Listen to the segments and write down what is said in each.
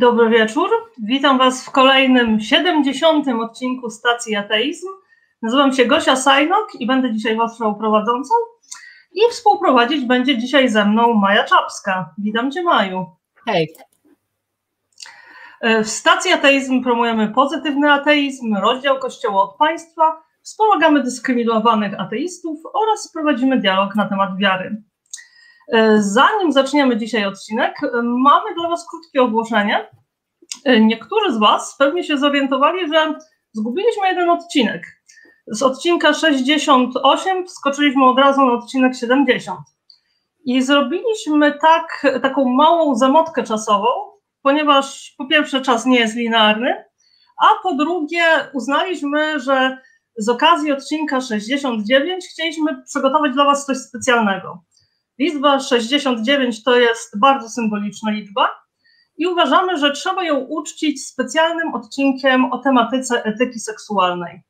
Dobry wieczór. Witam Was w kolejnym 70. odcinku Stacji Ateizm. Nazywam się Gosia Sajnok i będę dzisiaj Waszą prowadzącą. I współprowadzić będzie dzisiaj ze mną Maja Czapska. Witam Cię, Maju. Hej. W Stacji Ateizm promujemy pozytywny ateizm, rozdział Kościoła od państwa, wspomagamy dyskryminowanych ateistów oraz prowadzimy dialog na temat wiary. Zanim zaczniemy dzisiaj odcinek, mamy dla Was krótkie ogłoszenie. Niektórzy z Was pewnie się zorientowali, że zgubiliśmy jeden odcinek. Z odcinka 68 wskoczyliśmy od razu na odcinek 70. I zrobiliśmy tak, taką małą zamotkę czasową, ponieważ po pierwsze czas nie jest linearny, a po drugie uznaliśmy, że z okazji odcinka 69 chcieliśmy przygotować dla Was coś specjalnego. Liczba 69 to jest bardzo symboliczna liczba i uważamy, że trzeba ją uczcić specjalnym odcinkiem o tematyce etyki seksualnej.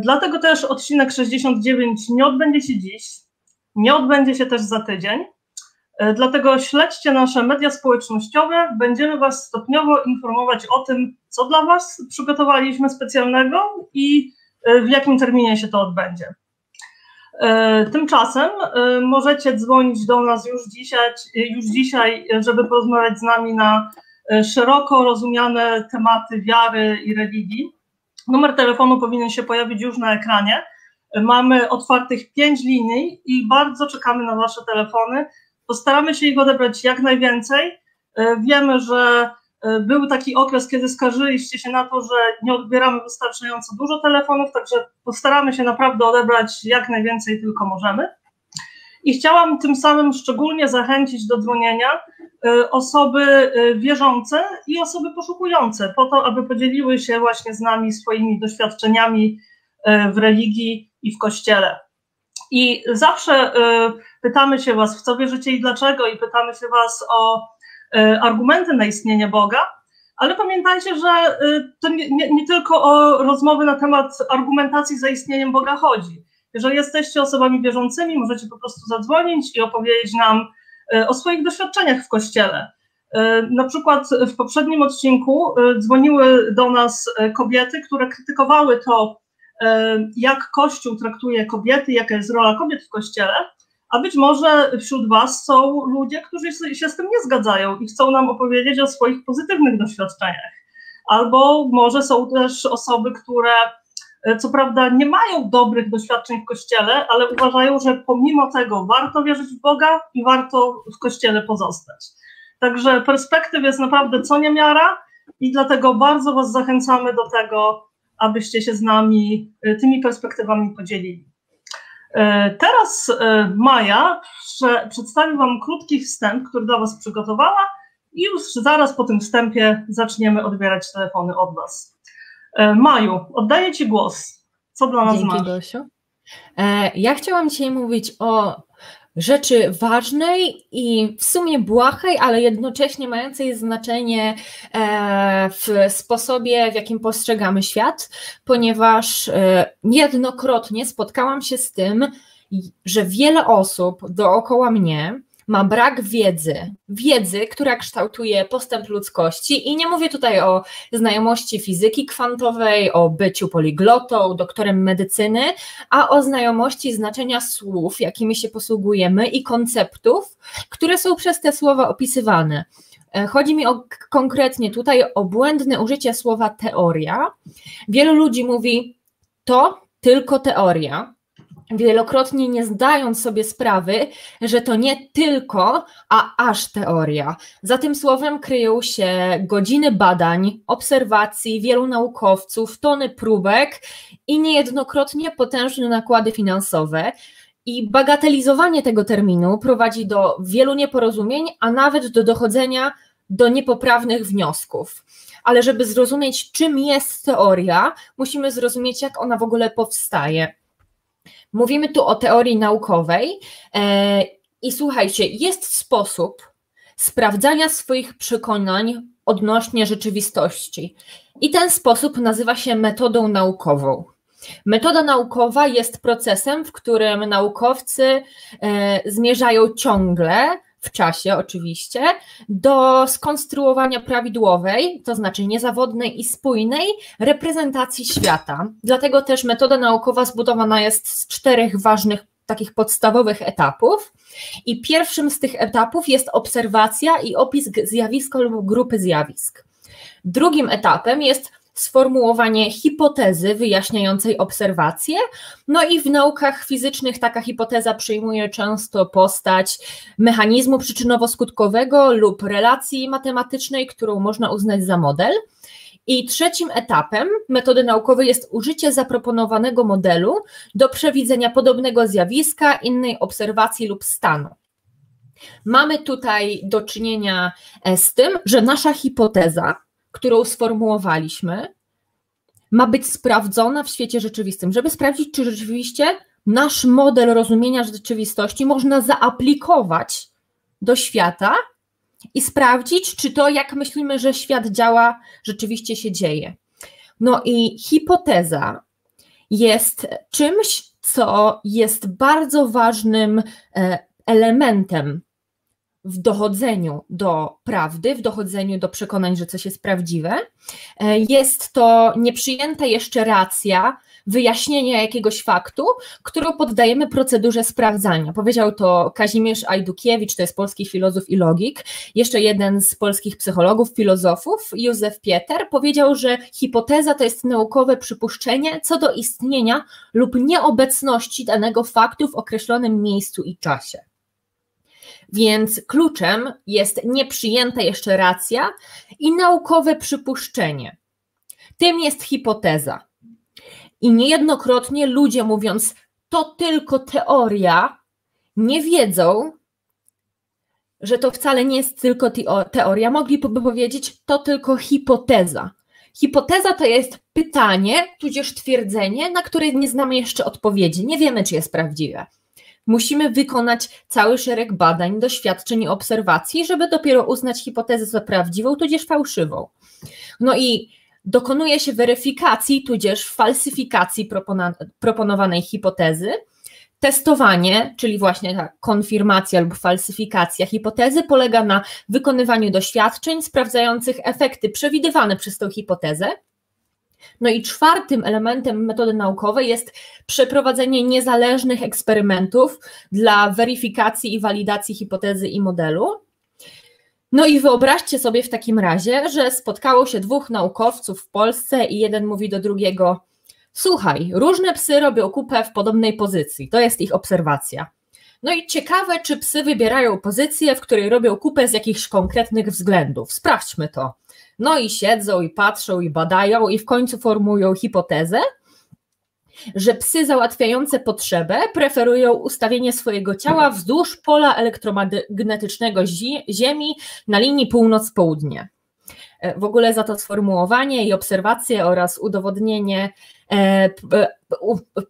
Dlatego też odcinek 69 nie odbędzie się dziś, nie odbędzie się też za tydzień. Dlatego śledźcie nasze media społecznościowe. Będziemy Was stopniowo informować o tym, co dla Was przygotowaliśmy specjalnego i w jakim terminie się to odbędzie. Tymczasem możecie dzwonić do nas już dzisiaj, już dzisiaj, żeby porozmawiać z nami na szeroko rozumiane tematy wiary i religii. Numer telefonu powinien się pojawić już na ekranie. Mamy otwartych pięć linii i bardzo czekamy na Wasze telefony. Postaramy się ich odebrać jak najwięcej. Wiemy, że był taki okres, kiedy skarżyliście się na to, że nie odbieramy wystarczająco dużo telefonów, także postaramy się naprawdę odebrać jak najwięcej tylko możemy. I chciałam tym samym szczególnie zachęcić do dzwonienia osoby wierzące i osoby poszukujące, po to, aby podzieliły się właśnie z nami swoimi doświadczeniami w religii i w kościele. I zawsze pytamy się Was, w co wierzycie i dlaczego, i pytamy się Was o argumenty na istnienie Boga, ale pamiętajcie, że to nie, nie, nie, tylko o rozmowy na temat argumentacji za istnieniem Boga chodzi. Jeżeli jesteście osobami wierzącymi, możecie po prostu zadzwonić i opowiedzieć nam o swoich doświadczeniach w Kościele. Na przykład w poprzednim odcinku dzwoniły do nas kobiety, które krytykowały to, jak Kościół traktuje kobiety, jaka jest rola kobiet w Kościele, a być może wśród Was są ludzie, którzy się z tym nie zgadzają i chcą nam opowiedzieć o swoich pozytywnych doświadczeniach. Albo może są też osoby, które co prawda nie mają dobrych doświadczeń w kościele, ale uważają, że pomimo tego warto wierzyć w Boga i warto w kościele pozostać. Także perspektyw jest naprawdę co niemiara i dlatego bardzo Was zachęcamy do tego, abyście się z nami tymi perspektywami podzielili. Teraz Maja przedstawi Wam krótki wstęp, który dla Was przygotowała i już zaraz po tym wstępie zaczniemy odbierać telefony od Was. Maju, oddaję Ci głos. Co dla nas Dzięki, masz? Gosiu. Ja chciałam dzisiaj mówić o rzeczy ważnej i w sumie błahej, ale jednocześnie mającej znaczenie w sposobie, w jakim postrzegamy świat, ponieważ niejednokrotnie spotkałam się z tym, że wiele osób dookoła mnie ma brak wiedzy, wiedzy, która kształtuje postęp ludzkości i nie mówię tutaj o znajomości fizyki kwantowej, o byciu poliglotą, doktorem medycyny, a o znajomości znaczenia słów, jakimi się posługujemy i konceptów, które są przez te słowa opisywane. Chodzi mi o, konkretnie tutaj o błędne użycie słowa teoria. Wielu ludzi mówi to tylko teoria, wielokrotnie nie zdając sobie sprawy, że to nie tylko, a aż teoria. Za tym słowem kryją się godziny badań, obserwacji wielu naukowców, tony próbek i niejednokrotnie potężne nakłady finansowe. I bagatelizowanie tego terminu prowadzi do wielu nieporozumień, a nawet do dochodzenia do niepoprawnych wniosków. Ale żeby zrozumieć, czym jest teoria, musimy zrozumieć, jak ona w ogóle powstaje. Mówimy tu o teorii naukowej i słuchajcie, jest sposób sprawdzania swoich przekonań odnośnie rzeczywistości. I ten sposób nazywa się metodą naukową. Metoda naukowa jest procesem, w którym naukowcy zmierzają ciągle w czasie oczywiście, do skonstruowania prawidłowej, to znaczy niezawodnej i spójnej reprezentacji świata. Dlatego też metoda naukowa zbudowana jest z czterech ważnych takich podstawowych etapów. I pierwszym z tych etapów jest obserwacja i opis zjawiska lub grupy zjawisk. Drugim etapem jest sformułowanie hipotezy wyjaśniającej obserwacje. No i w naukach fizycznych taka hipoteza przyjmuje często postać mechanizmu przyczynowo-skutkowego lub relacji matematycznej, którą można uznać za model. I trzecim etapem metody naukowej jest użycie zaproponowanego modelu do przewidzenia podobnego zjawiska, innej obserwacji lub stanu. Mamy tutaj do czynienia e, z tym, że nasza hipoteza, którą sformułowaliśmy, ma być sprawdzona w świecie rzeczywistym, żeby sprawdzić, czy rzeczywiście nasz model rozumienia rzeczywistości można zaaplikować do świata i sprawdzić, czy to, jak myślimy, że świat działa, rzeczywiście się dzieje. No i hipoteza jest czymś, co jest bardzo ważnym e, elementem w dochodzeniu do prawdy, w dochodzeniu do przekonań, że coś jest prawdziwe. E, jest to nieprzyjęta jeszcze racja wyjaśnienia jakiegoś faktu, którą poddajemy procedurze sprawdzania. Powiedział to Kazimierz Ajdukiewicz, to jest polski filozof i logik. Jeszcze jeden z polskich psychologów, filozofów, Józef Pieter, powiedział, że hipoteza to jest naukowe przypuszczenie co do istnienia lub nieobecności danego faktu w określonym miejscu i czasie. Więc kluczem jest nieprzyjęta jeszcze racja i naukowe przypuszczenie. Tym jest hipoteza. I niejednokrotnie ludzie mówiąc, to tylko teoria, nie wiedzą, że to wcale nie jest tylko teoria. Mogliby powiedzieć, to tylko hipoteza. Hipoteza to jest pytanie, tudzież twierdzenie, na które nie znamy jeszcze odpowiedzi. Nie wiemy, czy jest prawdziwe musimy wykonać cały szereg badań, doświadczeń i obserwacji, żeby dopiero uznać hipotezę za prawdziwą, tudzież fałszywą. No i dokonuje się weryfikacji, tudzież falsyfikacji proponowanej hipotezy. Testowanie, czyli właśnie ta konfirmacja lub falsyfikacja hipotezy, polega na wykonywaniu doświadczeń sprawdzających efekty przewidywane przez tę hipotezę no i czwartym elementem metody naukowej jest przeprowadzenie niezależnych eksperymentów dla weryfikacji i walidacji hipotezy i modelu. No i wyobraźcie sobie w takim razie, że spotkało się dwóch naukowców w Polsce i jeden mówi do drugiego: Słuchaj, różne psy robią kupę w podobnej pozycji, to jest ich obserwacja. No i ciekawe, czy psy wybierają pozycję, w której robią kupę z jakichś konkretnych względów. Sprawdźmy to. No i siedzą i patrzą i badają i w końcu formują hipotezę, że psy załatwiające potrzebę preferują ustawienie swojego ciała wzdłuż pola elektromagnetycznego Ziemi na linii północ-południe. E, w ogóle za to sformułowanie i obserwacje oraz udowodnienie, e, e,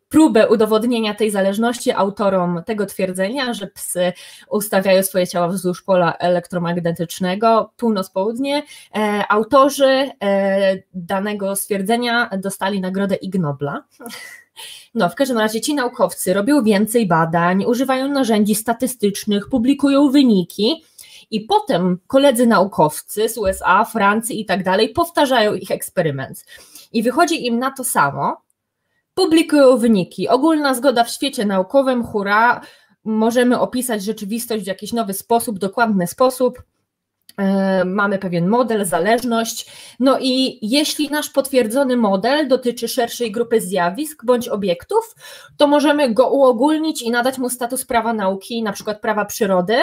próbę udowodnienia tej zależności autorom tego twierdzenia, że psy ustawiają swoje ciała wzdłuż pola elektromagnetycznego północ-południe, autorzy danego stwierdzenia dostali nagrodę Ig Nobla. No, w każdym razie ci naukowcy robią więcej badań, używają narzędzi statystycznych, publikują wyniki, i potem koledzy naukowcy z USA, Francji i tak dalej powtarzają ich eksperyment. I wychodzi im na to samo, publikują wyniki. Ogólna zgoda w świecie naukowym, hura, możemy opisać rzeczywistość w jakiś nowy sposób, dokładny sposób. E, mamy pewien model, zależność. No i jeśli nasz potwierdzony model dotyczy szerszej grupy zjawisk bądź obiektów, to możemy go uogólnić i nadać mu status prawa nauki, na przykład prawa przyrody,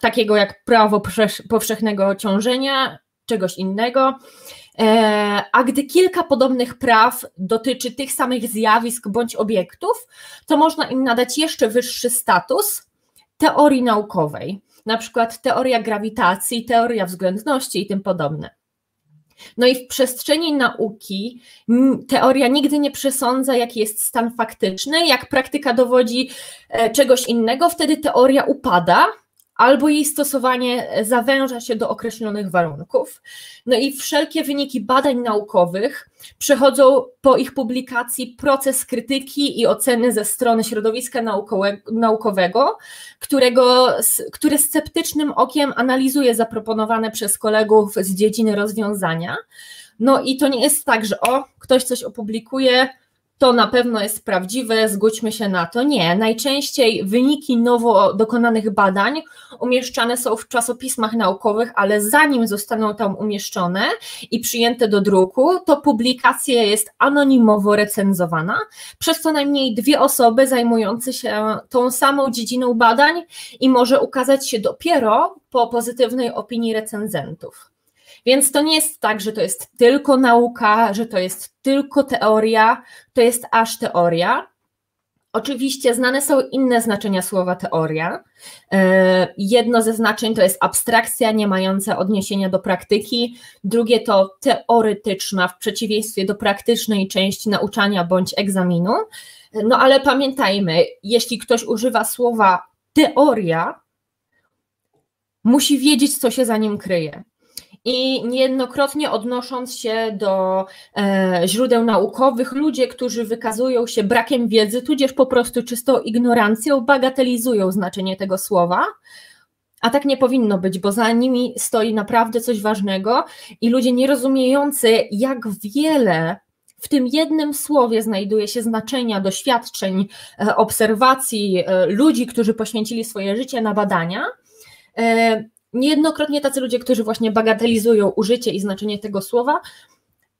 takiego jak prawo powszechnego ciążenia, czegoś innego. E, a gdy kilka podobnych praw dotyczy tych samych zjawisk bądź obiektów, to można im nadać jeszcze wyższy status teorii naukowej, na przykład teoria grawitacji, teoria względności i tym podobne. No i w przestrzeni nauki teoria nigdy nie przesądza, jaki jest stan faktyczny. Jak praktyka dowodzi e, czegoś innego, wtedy teoria upada, albo jej stosowanie zawęża się do określonych warunków. No i wszelkie wyniki badań naukowych przechodzą po ich publikacji proces krytyki i oceny ze strony środowiska naukowego, którego, które sceptycznym okiem analizuje zaproponowane przez kolegów z dziedziny rozwiązania. No i to nie jest tak, że o, ktoś coś opublikuje, to na pewno jest prawdziwe, zgódźmy się na to. Nie, najczęściej wyniki nowo dokonanych badań umieszczane są w czasopismach naukowych, ale zanim zostaną tam umieszczone i przyjęte do druku, to publikacja jest anonimowo recenzowana przez co najmniej dwie osoby zajmujące się tą samą dziedziną badań i może ukazać się dopiero po pozytywnej opinii recenzentów. Więc to nie jest tak, że to jest tylko nauka, że to jest tylko teoria, to jest aż teoria. Oczywiście znane są inne znaczenia słowa teoria. E, jedno ze znaczeń to jest abstrakcja nie mająca odniesienia do praktyki, drugie to teoretyczna w przeciwieństwie do praktycznej części nauczania bądź egzaminu. No ale pamiętajmy, jeśli ktoś używa słowa teoria, musi wiedzieć, co się za nim kryje i niejednokrotnie odnosząc się do e, źródeł naukowych, ludzie, którzy wykazują się brakiem wiedzy, tudzież po prostu czystą ignorancją, bagatelizują znaczenie tego słowa. A tak nie powinno być, bo za nimi stoi naprawdę coś ważnego i ludzie nierozumiejący, jak wiele w tym jednym słowie znajduje się znaczenia, doświadczeń, e, obserwacji e, ludzi, którzy poświęcili swoje życie na badania, e, Niejednokrotnie tacy ludzie, którzy właśnie bagatelizują użycie i znaczenie tego słowa,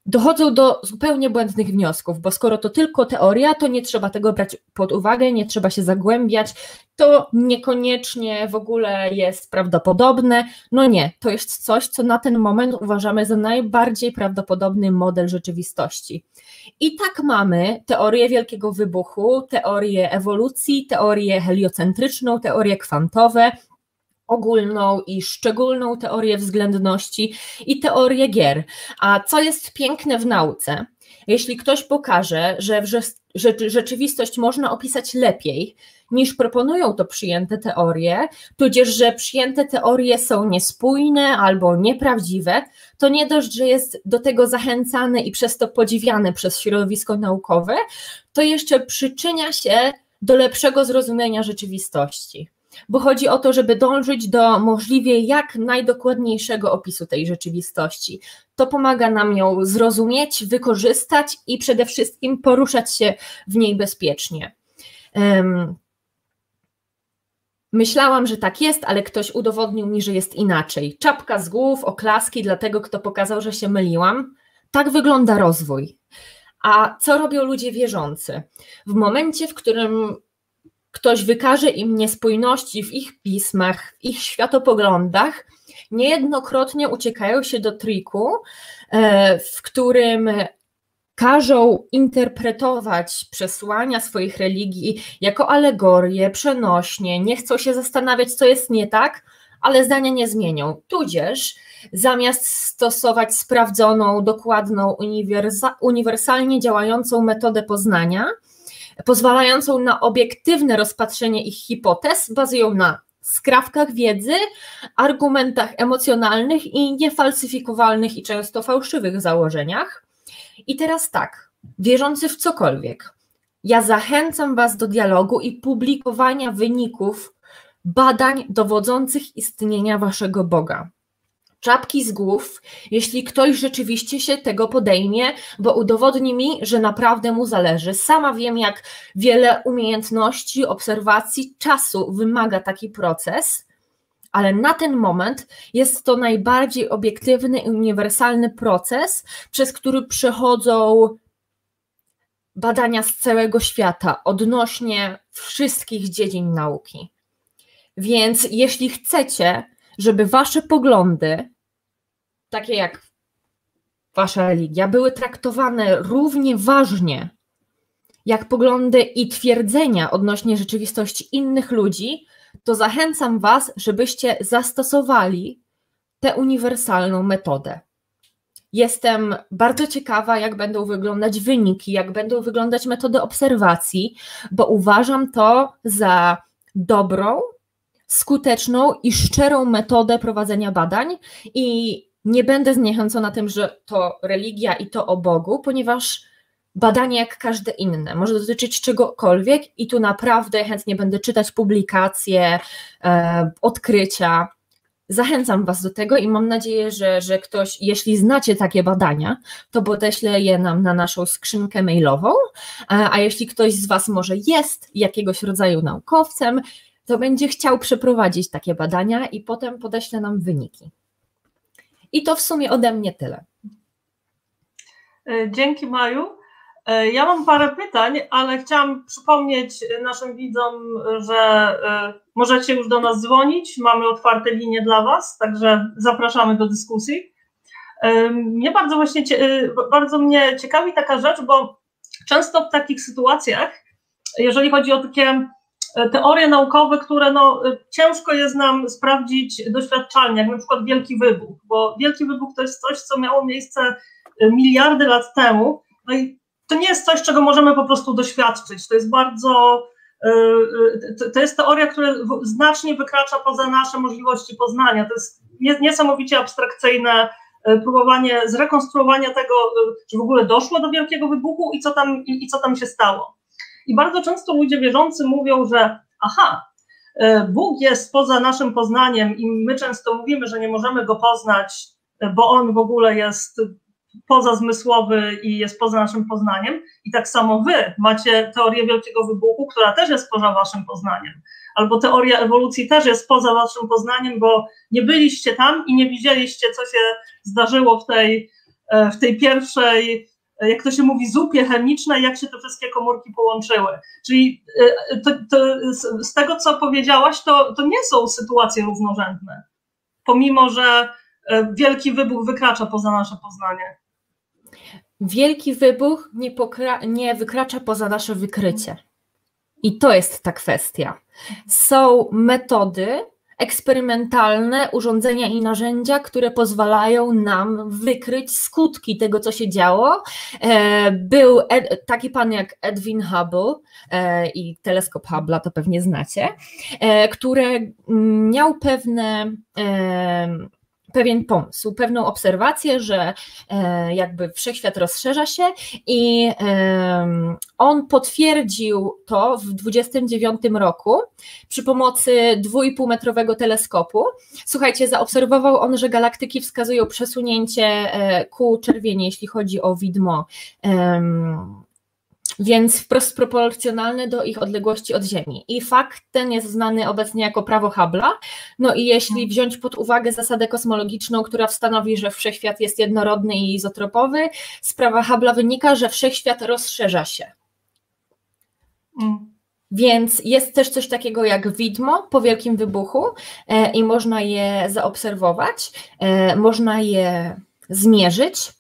dochodzą do zupełnie błędnych wniosków, bo skoro to tylko teoria, to nie trzeba tego brać pod uwagę, nie trzeba się zagłębiać, to niekoniecznie w ogóle jest prawdopodobne. No nie, to jest coś, co na ten moment uważamy za najbardziej prawdopodobny model rzeczywistości. I tak mamy teorię wielkiego wybuchu, teorię ewolucji, teorię heliocentryczną, teorie kwantowe, ogólną i szczególną teorię względności i teorię gier. A co jest piękne w nauce? Jeśli ktoś pokaże, że, rzeczywistość można opisać lepiej, niż proponują to przyjęte teorie, tudzież, że przyjęte teorie są niespójne albo nieprawdziwe, to nie dość, że jest do tego zachęcany i przez to podziwiany przez środowisko naukowe, to jeszcze przyczynia się do lepszego zrozumienia rzeczywistości bo chodzi o to, żeby dążyć do możliwie jak najdokładniejszego opisu tej rzeczywistości. To pomaga nam ją zrozumieć, wykorzystać i przede wszystkim poruszać się w niej bezpiecznie. Um, Myślałam, że tak jest, ale ktoś udowodnił mi, że jest inaczej. Czapka z głów, oklaski dla tego, kto pokazał, że się myliłam. Tak wygląda rozwój. A co robią ludzie wierzący? W momencie, w którym ktoś wykaże im niespójności w ich pismach, w ich światopoglądach, niejednokrotnie uciekają się do triku, e, w którym każą interpretować przesłania swoich religii jako alegorie, przenośnie, nie chcą się zastanawiać, co jest nie tak, ale zdania nie zmienią. Tudzież zamiast stosować sprawdzoną, dokładną, uniwersalnie działającą metodę poznania, pozwalającą na obiektywne rozpatrzenie ich hipotez, bazują na skrawkach wiedzy, argumentach emocjonalnych i niefalsyfikowalnych i często fałszywych założeniach. I teraz tak, wierzący w cokolwiek, ja zachęcam Was do dialogu i publikowania wyników badań dowodzących istnienia Waszego Boga czapki z głów, jeśli ktoś rzeczywiście się tego podejmie, bo udowodni mi, że naprawdę mu zależy. Sama wiem, jak wiele umiejętności, obserwacji, czasu wymaga taki proces, ale na ten moment jest to najbardziej obiektywny i uniwersalny proces, przez który przechodzą badania z całego świata odnośnie wszystkich dziedzin nauki. Więc jeśli chcecie żeby wasze poglądy, takie jak wasza religia, były traktowane równie ważnie jak poglądy i twierdzenia odnośnie rzeczywistości innych ludzi, to zachęcam Was, żebyście zastosowali tę uniwersalną metodę. Jestem bardzo ciekawa, jak będą wyglądać wyniki, jak będą wyglądać metody obserwacji, bo uważam to za dobrą skuteczną i szczerą metodę prowadzenia badań. I nie będę zniechęcona tym, że to religia i to o Bogu, ponieważ badanie jak każde inne. Może dotyczyć czegokolwiek i tu naprawdę chętnie będę czytać publikacje, e, odkrycia. Zachęcam Was do tego i mam nadzieję, że, że ktoś, jeśli znacie takie badania, to podeślę je nam na naszą skrzynkę mailową, a, a jeśli ktoś z Was może jest jakiegoś rodzaju naukowcem, to będzie chciał przeprowadzić takie badania i potem podeślę nam wyniki. I to w sumie ode mnie tyle. E, dzięki Maju. E, ja mam parę pytań, ale chciałam przypomnieć naszym widzom, że e, możecie już do nas dzwonić. Mamy otwarte linie dla Was, także zapraszamy do dyskusji. Mnie bardzo właśnie bardzo mnie ciekawi taka rzecz, bo często w takich sytuacjach, jeżeli chodzi o takie teorie naukowe, które no, ciężko jest nam sprawdzić doświadczalnie, jak na przykład Wielki Wybuch, bo Wielki Wybuch to jest coś, co miało miejsce miliardy lat temu, no i to nie jest coś, czego możemy po prostu doświadczyć. To jest bardzo, to jest teoria, która znacznie wykracza poza nasze możliwości poznania. To jest niesamowicie abstrakcyjne próbowanie zrekonstruowania tego, czy w ogóle doszło do wielkiego wybuchu i co tam, i co tam się stało. I bardzo często ludzie wierzący mówią, że aha, Bóg jest poza naszym poznaniem i my często mówimy, że nie możemy go poznać, bo on w ogóle jest pozazmysłowy i jest poza naszym poznaniem. I tak samo wy macie teorię wielkiego wybuchu, która też jest poza waszym poznaniem. Albo teoria ewolucji też jest poza waszym poznaniem, bo nie byliście tam i nie widzieliście, co się zdarzyło w tej, e, w tej pierwszej, e, jak to się mówi, zupie chemicznej, jak się te wszystkie komórki połączyły. Czyli e, to, to z tego, co powiedziałaś, to, to nie są sytuacje równorzędne. Pomimo, że wielki wybuch wykracza poza nasze poznanie. Wielki wybuch nie, nie wykracza poza nasze wykrycie. I to jest ta kwestia. Są metody eksperymentalne, urządzenia i narzędzia, które pozwalają nam wykryć skutki tego, co się działo. E, był taki pan jak Edwin Hubble e, i teleskop Hubble'a, to pewnie znacie, e, który miał pewne pewien pomysł, pewną obserwację, że e, jakby wszechświat rozszerza się i on potwierdził to w 29 roku przy pomocy dwójpół metrowego teleskopu. Słuchajcie, zaobserwował on, że galaktyki wskazują przesunięcie e, ku czerwieni, jeśli chodzi o widmo więc wprost proporcjonalny do ich odległości od Ziemi. I fakt ten jest znany obecnie jako prawo Hubble'a. No i jeśli mhm. wziąć pod uwagę zasadę kosmologiczną, która stanowi, że wszechświat jest jednorodny i izotropowy, z prawa Hubble'a wynika, że wszechświat rozszerza się. Mm. Więc jest też coś takiego jak widmo po wielkim wybuchu e, i można je zaobserwować, e, można je zmierzyć.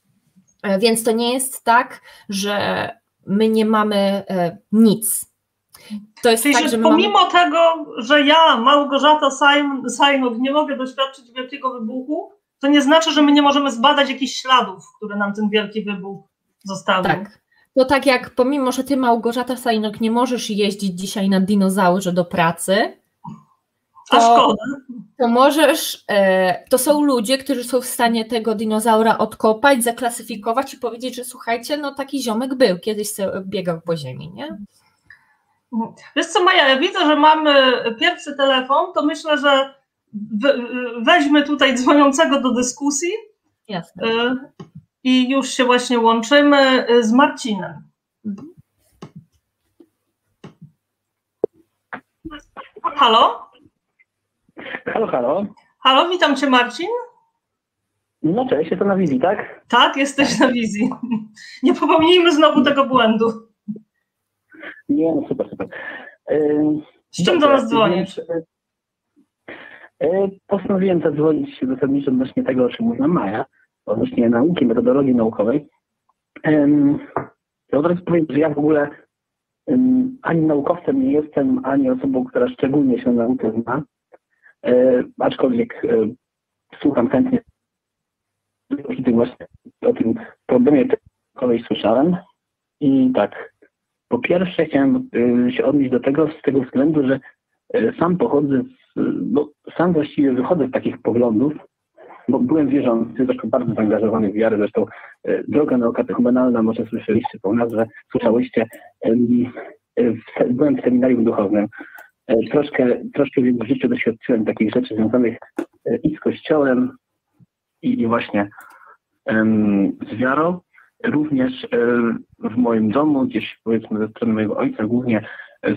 E, więc to nie jest tak, że my nie mamy e, nic. To jest Czyli, tak, że pomimo mamy... tego, że ja, Małgorzata Sajnuk, nie mogę doświadczyć wielkiego wybuchu, to nie znaczy, że my nie możemy zbadać jakichś śladów, które nam ten wielki wybuch zostawił. Tak. To tak jak pomimo, że ty Małgorzata Sajnok nie możesz jeździć dzisiaj na dinozaurze do pracy, to, A szkoda. To możesz, e, to są ludzie, którzy są w stanie tego dinozaura odkopać, zaklasyfikować i powiedzieć, że słuchajcie, no taki ziomek był, kiedyś biegał po ziemi, nie? Wiesz co Maja, ja widzę, że mamy pierwszy telefon, to myślę, że weźmy tutaj dzwoniącego do dyskusji. Jasne. E, I już się właśnie łączymy z Marcinem. Halo? Halo, halo. Halo, witam Cię Marcin. No cześć, jestem na wizji, tak? Tak, jesteś na wizji. Nie popełnijmy znowu tego błędu. Nie, no super, super. Z czym do nas dzwonisz? E, e, postanowiłem zadzwonić zasadniczo odnośnie tego, o czym mówiła Maja, odnośnie nauki, metodologii naukowej. Ja od razu powiem, że ja w ogóle ani naukowcem nie jestem, ani osobą, która szczególnie się na nauce zna. E, aczkolwiek e, słucham chętnie. Właśnie o tym problemie kolej słyszałem. I tak, po pierwsze chciałem e, się odnieść do tego z tego względu, że sam pochodzę no, sam właściwie wychodzę z takich poglądów, bo byłem wierzący, zresztą bardzo zaangażowany w wiarę, zresztą droga nauka techumenalna, może słyszeliście tą nazwę, słyszałyście, byłem w seminarium duchownym, troszkę, troszkę w życiu doświadczyłem takich rzeczy związanych e, i z kościołem, i, i właśnie z wiarą. Również w moim domu, gdzieś powiedzmy ze strony mojego ojca głównie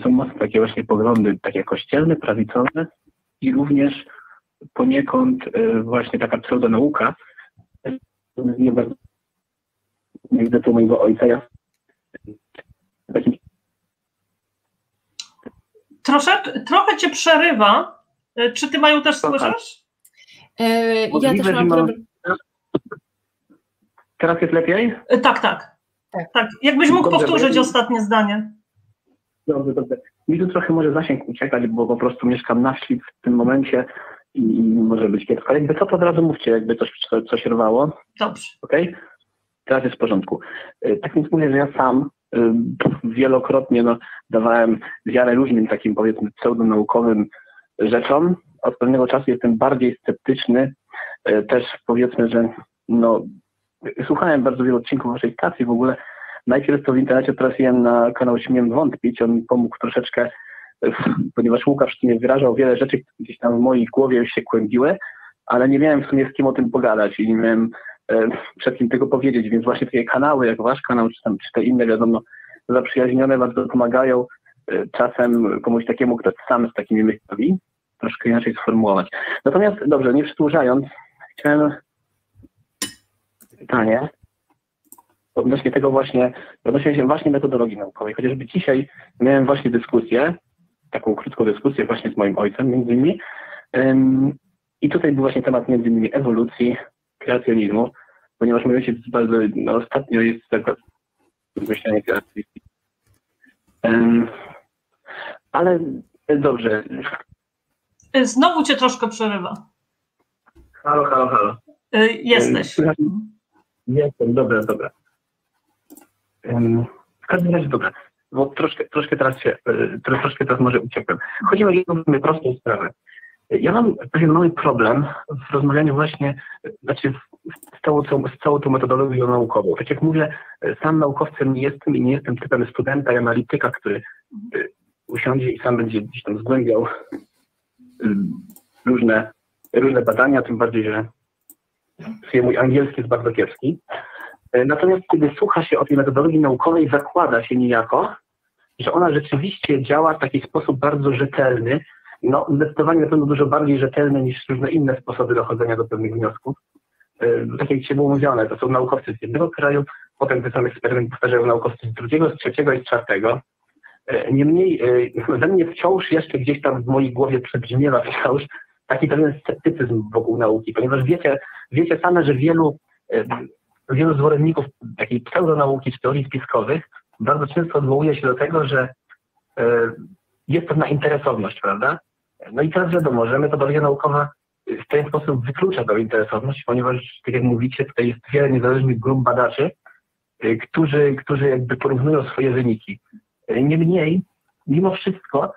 są mocno takie właśnie poglądy takie kościelne, prawicowe i również poniekąd właśnie taka pseudonauka. Nie bardzo widzę tu mojego ojca. Ja Trosze, trochę cię przerywa. Czy ty mają też słyszysz? E, ja też mam problem. Teraz jest lepiej? E, tak, tak. Tak. tak. Jakbyś mógł dobrze, powtórzyć ostatnie zdanie. Dobrze, dobrze. Mi tu trochę może zasięg uciekać, bo po prostu mieszkam na wsi w tym momencie i, i może być kiepsko. Ale jakby co, to od razu mówcie, jakby coś, coś rwało. Dobrze. Okej? Okay? Teraz jest w porządku. E, tak więc mówię, że ja sam wielokrotnie no, dawałem wiarę różnym takim powiedzmy pseudonaukowym rzeczom. Od pewnego czasu jestem bardziej sceptyczny. E, też powiedzmy, że no, słuchałem bardzo wielu odcinków waszej stacji w ogóle. Najpierw to w internecie trafiłem na kanał Śmiem Wątpić. On mi pomógł troszeczkę, e, ponieważ Łukasz nie wyrażał wiele rzeczy, które gdzieś tam w mojej głowie się kłębiły, ale nie miałem w sumie z kim o tym pogadać i nie miałem przed kim tego powiedzieć, więc właśnie takie kanały, jak wasz kanał, czy, tam, czy te inne, wiadomo, zaprzyjaźnione bardzo pomagają e, czasem komuś takiemu, kto sam z takimi myślami, troszkę inaczej sformułować. Natomiast, dobrze, nie przedłużając, chciałem pytanie odnośnie tego właśnie, odnośnie się właśnie metodologii naukowej. Chociażby dzisiaj miałem właśnie dyskusję, taką krótką dyskusję właśnie z moim ojcem między innymi i tutaj był właśnie temat między innymi ewolucji, kreacjonizmu, ponieważ mój ojciec bardzo, no, ostatnio jest zakład myślenia kreacji. Um, ale dobrze. Znowu cię troszkę przerywa. Halo, halo, halo. Y, jesteś. Jestem, dobra, dobra. Um, w każdym razie dobra, bo troszkę, troszkę teraz się, y, troszkę teraz może uciekłem. Chodzi o jedną prostą sprawę. Ja mam pewien mały problem w rozmawianiu właśnie, znaczy z całą, z całą tą metodologią naukową. Tak jak mówię, sam naukowcem nie jestem i nie jestem typem studenta i analityka, który y, usiądzie i sam będzie gdzieś tam zgłębiał y, różne, różne badania, tym bardziej, że mój angielski jest bardzo kiepski. Natomiast kiedy słucha się o tej metodologii naukowej, zakłada się niejako, że ona rzeczywiście działa w taki sposób bardzo rzetelny, no, zdecydowanie na pewno dużo bardziej rzetelne niż różne inne sposoby dochodzenia do pewnych wniosków. E, tak jak dzisiaj było mówione, to są naukowcy z jednego kraju, potem ten sam eksperyment powtarzają naukowcy z drugiego, z trzeciego i z czwartego. E, niemniej e, we mnie wciąż jeszcze gdzieś tam w mojej głowie przebrzmiewa wciąż taki pewien sceptycyzm wokół nauki, ponieważ wiecie, wiecie same, że wielu, wielu zwolenników takiej pseudonauki czy teorii spiskowych bardzo często odwołuje się do tego, że jest pewna interesowność, prawda? No i teraz wiadomo, że metodologia naukowa w ten sposób wyklucza tę interesowność, ponieważ, tak jak mówicie, tutaj jest wiele niezależnych grup badaczy, y, którzy, którzy jakby porównują swoje wyniki. Y, niemniej, mimo wszystko,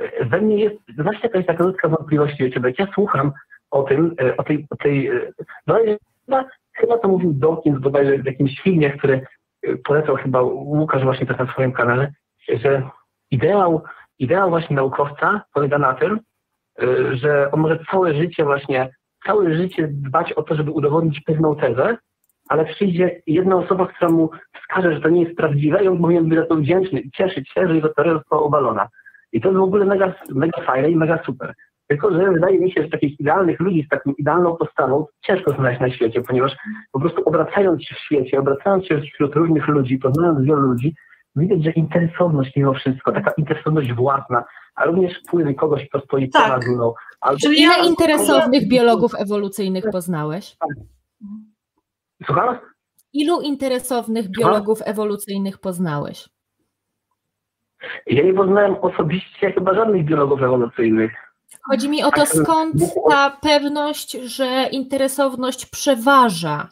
y, we mnie jest właśnie jakaś taka ludzka wątpliwość, wiecie, jak ja słucham o tym, o tej, o tej no chyba, chyba to mówił Dawkins bodajże w jakimś filmie, który polecał chyba Łukasz właśnie też na swoim kanale, że ideał, ideał właśnie naukowca polega na tym, Y, że on może całe życie właśnie, całe życie dbać o to, żeby udowodnić pewną tezę, ale przyjdzie jedna osoba, która mu wskaże, że to nie jest prawdziwe i on powinien być za to wdzięczny i cieszyć się, że jego teoria została obalona. I to jest w ogóle mega, mega fajne i mega super. Tylko, że wydaje mi się, że takich idealnych ludzi z taką idealną postawą ciężko znaleźć na świecie, ponieważ po prostu obracając się w świecie, obracając się wśród różnych ludzi, poznając wielu ludzi, widać, że interesowność mimo wszystko, taka interesowność własna, a również wpływy kogoś, kto stoi tak. ponad mną. Albo... Czyli ile interesownych biologów ewolucyjnych poznałeś? Słucham? Ilu interesownych biologów ewolucyjnych poznałeś? Ja nie poznałem osobiście chyba żadnych biologów ewolucyjnych. Chodzi mi o to, skąd ta pewność, że interesowność przeważa?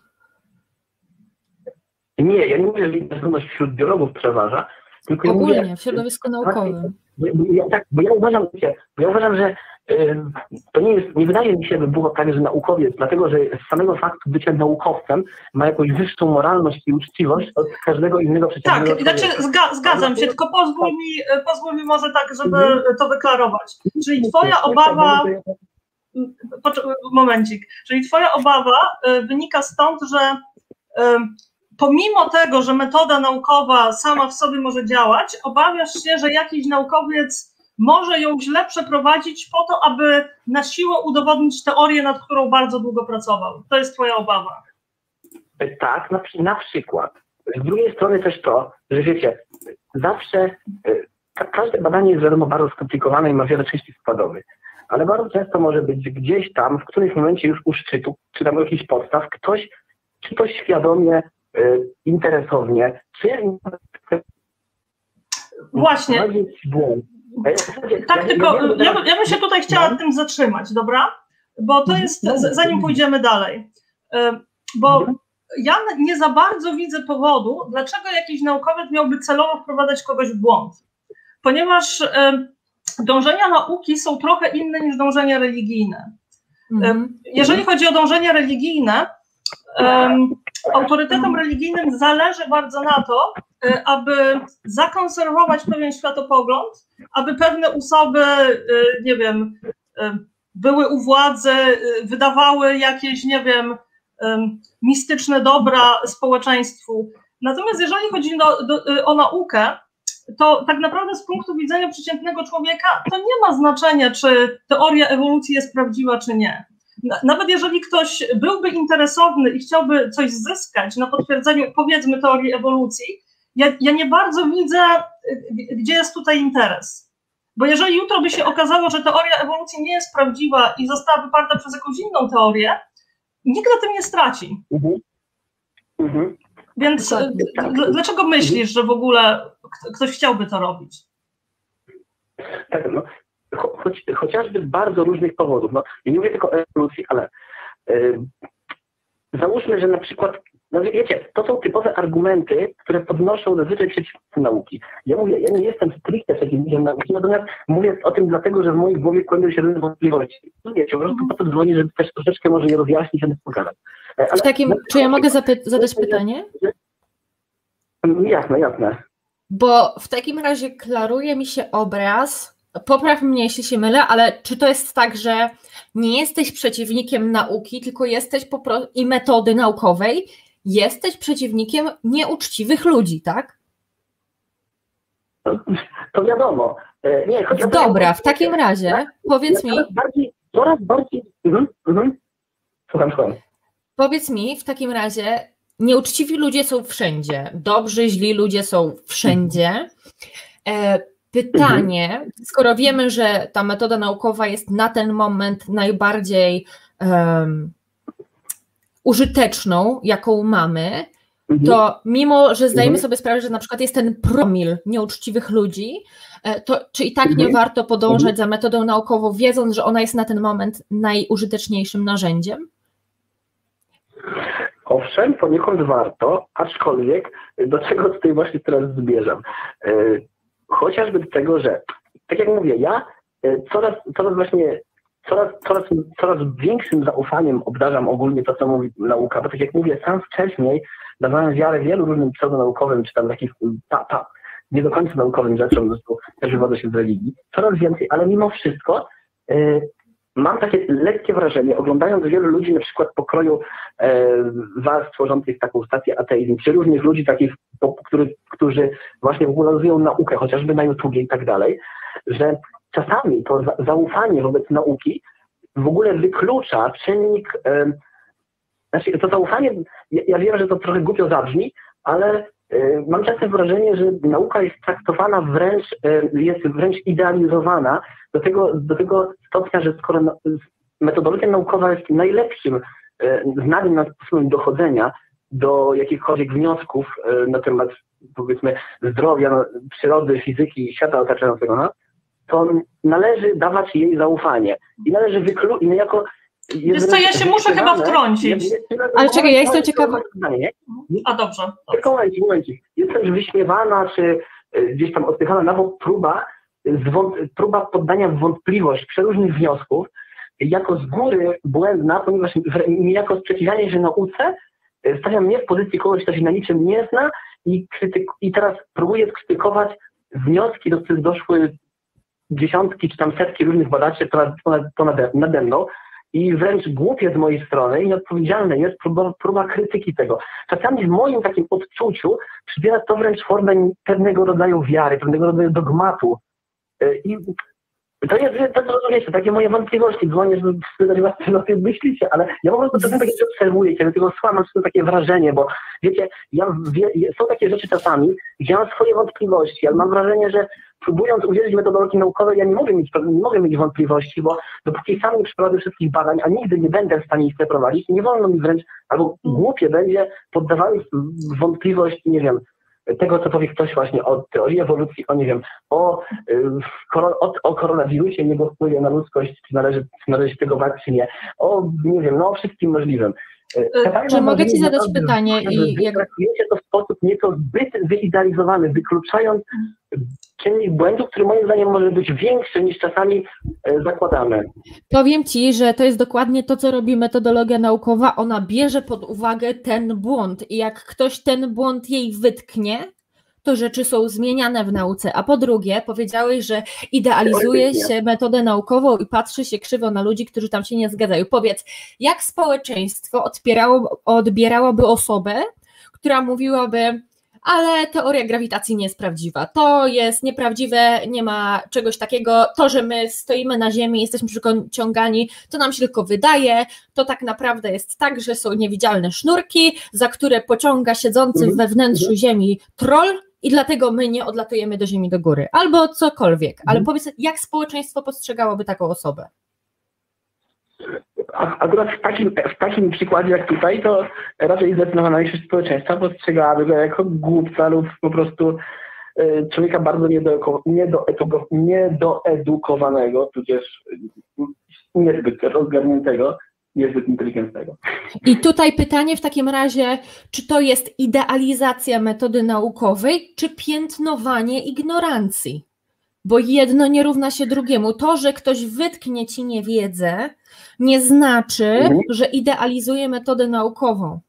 Nie, ja nie mówię, że interesowność wśród biologów przeważa, tylko Ogólnie, ja mówię, w środowisku naukowym. Ja, tak, bo ja uważam, bo ja uważam, że to nie jest, nie wydaje mi się, by było tak, że naukowiec, dlatego że z samego faktu bycia naukowcem ma jakąś wyższą moralność i uczciwość od każdego innego przeciwnego Tak, znaczy zga, zgadzam się, tylko pozwól mi, pozwól mi może tak, żeby mhm. to wyklarować. Czyli twoja obawa, momencik, czyli twoja obawa y, wynika stąd, że pomimo tego, że metoda naukowa sama w sobie może działać, obawiasz się, że jakiś naukowiec może ją źle przeprowadzić po to, aby na siłę udowodnić teorię, nad którą bardzo długo pracował. To jest Twoja obawa. Tak, na, na przykład. Z drugiej strony też to, że wiecie, zawsze y, każde badanie jest wiadomo bardzo skomplikowane i ma wiele części składowych, ale bardzo często może być gdzieś tam, w którymś momencie już u szczytu, czy tam jakichś podstaw, ktoś, czy to świadomie, interesownie, czy Właśnie. Błąd, tak, tylko ja, ja bym się tutaj chciała no. tym zatrzymać, dobra? Bo to jest, no, no, zanim pójdziemy dalej, e, bo mhm. ja nie za bardzo widzę powodu, dlaczego jakiś naukowiec miałby celowo wprowadzać kogoś w błąd. Ponieważ e, dążenia nauki są trochę inne niż dążenia religijne. E, mhm. Jeżeli chodzi o dążenia religijne, autorytetom religijnym zależy bardzo na to, aby zakonserwować pewien światopogląd, aby pewne osoby, y, nie wiem, y, były u władzy, y, wydawały jakieś, nie wiem, mistyczne dobra społeczeństwu. Natomiast jeżeli chodzi do, do, o naukę, to tak naprawdę z punktu widzenia przeciętnego człowieka to nie ma znaczenia, czy teoria ewolucji jest prawdziwa, czy nie. Nawet jeżeli ktoś byłby interesowny i chciałby coś zyskać na potwierdzeniu, powiedzmy, teorii ewolucji, ja, ja nie bardzo widzę, gdzie jest tutaj interes. Bo jeżeli jutro by się okazało, że teoria ewolucji nie jest prawdziwa i została wyparta przez jakąś inną teorię, nikt na tym nie straci. Mhm. Mhm. Więc tak, tak. dlaczego myślisz, że w ogóle ktoś chciałby to robić? Tak, no, choć, chociażby z bardzo różnych powodów. No, nie mówię tylko o ewolucji, ale yy, załóżmy, że na przykład no wiecie, to są typowe argumenty, które podnoszą zazwyczaj przeciwko nauki. Ja mówię, ja nie jestem stricte przeciwnikiem nauki, natomiast mówię o tym dlatego, że w mojej głowie kładą się różne wątpliwości. No wiecie, po prostu po to dzwonię, żeby też troszeczkę może je rozjaśnić, żeby pokazać. E, ale w takim, czy ja mogę zadać pytanie? Jasne, jasne. Bo w takim razie klaruje mi się obraz, popraw mnie jeśli się mylę, ale czy to jest tak, że nie jesteś przeciwnikiem nauki, tylko jesteś po prostu i metody naukowej, jesteś przeciwnikiem nieuczciwych ludzi, tak? To wiadomo. E, nie, Dobra, w takim razie powiedz mi. Coraz bardziej, coraz bardziej. Mhm, mhm. Słucham, słucham. Powiedz mi w takim razie, nieuczciwi ludzie są wszędzie, dobrzy, źli ludzie są wszędzie. E, pytanie, mhm. skoro wiemy, że ta metoda naukowa jest na ten moment najbardziej um, użyteczną, jaką mamy, mhm. to mimo, że zdajemy mhm. sobie sprawę, że na przykład jest ten promil nieuczciwych ludzi, e, to czy i tak nie warto podążać za metodą naukową, wiedząc, że ona jest na ten moment najużyteczniejszym narzędziem? Owszem, poniekąd warto, aczkolwiek do czego tutaj właśnie teraz zbierzam? Chociażby do tego, że tak jak mówię, ja e, coraz, coraz właśnie coraz, coraz, coraz większym zaufaniem obdarzam ogólnie to, co mówi nauka, bo tak jak mówię, sam wcześniej dawałem wiarę wielu różnym pseudonaukowym, czy tam takich ta, ta, nie do końca naukowym rzeczom, zresztą też wywodzę się z religii, coraz więcej, ale mimo wszystko yy, mam takie lekkie wrażenie, oglądając wielu ludzi na przykład pokroju e, was tworzących taką stację ateizm, czy różnych ludzi takich, po, który, którzy właśnie popularyzują naukę, chociażby na YouTubie i tak dalej, że czasami to zaufanie wobec nauki w ogóle wyklucza czynnik, znaczy to zaufanie, ja, ja wiem, że to trochę głupio zabrzmi, ale mam czasem wrażenie, że nauka jest traktowana wręcz, jest wręcz idealizowana do tego, do tego stopnia, że skoro metodologia naukowa jest najlepszym znanym sposobem dochodzenia do jakichkolwiek wniosków na temat powiedzmy zdrowia, przyrody, fizyki, świata otaczającego nas, to należy dawać jej zaufanie. I należy wykluczyć, i niejako Wiesz co, ja się muszę chyba wtrącić. Ale czekaj, ja jestem ciekawa. A dobrze. Tylko momencik, momencik. Jest też wyśmiewana, czy e, gdzieś tam odpychana na bok próba próba poddania w wątpliwość przeróżnych wniosków jako z góry błędna, ponieważ niejako sprzeciwianie się nauce e, stawia mnie w pozycji kogoś, kto się na niczym nie zna i, krytyk, i teraz próbuje skrytykować wnioski, do których doszły dziesiątki czy tam setki różnych badaczy to, to nade, nade mną i wręcz głupie z mojej strony i nieodpowiedzialne jest próba, próba krytyki tego. Czasami w moim takim odczuciu przybiera to wręcz formę pewnego rodzaju wiary, pewnego rodzaju dogmatu. E, I to jest, to rozumiecie, takie moje wątpliwości, dzwonię, żeby spytać was, co o tym myślicie, ale ja po prostu czasem takie obserwuję, kiedy tego słucham, mam takie wrażenie, bo wiecie, ja wie, są takie rzeczy czasami, gdzie mam swoje wątpliwości, ale mam wrażenie, że próbując uwierzyć metodologii naukowej, ja nie mogę mieć, nie mogę mieć wątpliwości, bo dopóki sam nie przeprowadzę wszystkich badań, a nigdy nie będę w stanie ich przeprowadzić, nie wolno mi wręcz, albo głupie będzie poddawać wątpliwość, nie wiem, tego, co powie ktoś właśnie o teorii ewolucji, o nie wiem, o, o, o koronawirusie, jego wpływie na ludzkość, czy należy, czy należy się tego bać, czy nie, o, nie wiem, no o wszystkim możliwym. E, czy mogę Ci zadać pytanie? I jak... Traktujecie to w sposób nieco zbyt wyidealizowany, wykluczając czynnik błędu, który moim zdaniem może być większy niż czasami e, zakładamy. Powiem Ci, że to jest dokładnie to, co robi metodologia naukowa. Ona bierze pod uwagę ten błąd i jak ktoś ten błąd jej wytknie, to rzeczy są zmieniane w nauce. A po drugie, powiedziałeś, że idealizuje się metodę naukową i patrzy się krzywo na ludzi, którzy tam się nie zgadzają. Powiedz, jak społeczeństwo odbierało, odbierałoby osobę, która mówiłaby, ale teoria grawitacji nie jest prawdziwa. To jest nieprawdziwe, nie ma czegoś takiego. To, że my stoimy na Ziemi, jesteśmy przyciągani, to nam się tylko wydaje. To tak naprawdę jest tak, że są niewidzialne sznurki, za które pociąga siedzący mhm. we wnętrzu Ziemi troll, i dlatego my nie odlatujemy do Ziemi do góry, albo cokolwiek. Ale mhm. powiedz, jak społeczeństwo postrzegałoby taką osobę? Akurat w takim, w takim przykładzie jak tutaj, to raczej zdecydowana większość społeczeństwa postrzegałaby go jako głupca lub po prostu e, człowieka bardzo niedoedukowanego, tudzież niezbyt rozgarniętego, niezbyt inteligentnego. I tutaj pytanie w takim razie, czy to jest idealizacja metody naukowej, czy piętnowanie ignorancji? Bo jedno nie równa się drugiemu. To, że ktoś wytknie ci niewiedzę, nie znaczy, mhm. że idealizuje metodę naukową.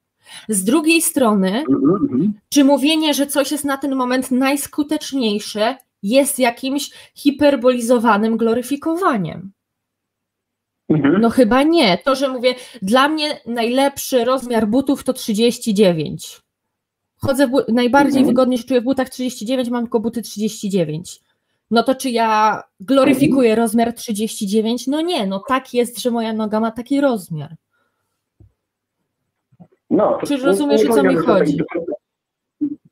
Z drugiej strony, mhm, czy mówienie, że coś jest na ten moment najskuteczniejsze, jest jakimś hiperbolizowanym gloryfikowaniem? Mhm. No chyba nie. To, że mówię, dla mnie najlepszy rozmiar butów to 39. Chodzę, najbardziej wygodnie się czuję w butach 39, mam tylko buty 39 no to czy ja gloryfikuję rozmiar 39? No nie, no tak jest, że moja noga ma taki rozmiar. No, czy rozumiesz, o co mi chodzi?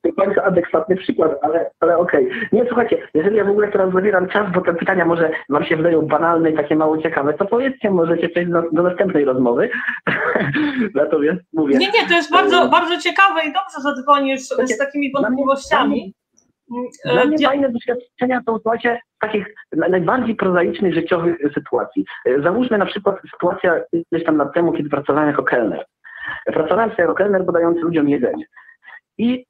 Do końca adekwatny przykład, ale, ale okej. Okay. Nie, słuchajcie, jeżeli ja w ogóle teraz zabieram czas, bo te pytania może Wam się wydają banalne i takie mało ciekawe, to powiedzcie, możecie przejść do, do następnej rozmowy. Natomiast mówię. Nie, nie, to jest bardzo, bardzo ciekawe i dobrze, że dzwonisz z takimi wątpliwościami. Dla mnie fajne doświadczenia są słuchajcie, takich najbardziej prozaicznych życiowych sytuacji. E, załóżmy na przykład sytuacja gdzieś tam lat temu, kiedy pracowałem jako kelner. Pracowałem jako kelner podający ludziom jedzenie. I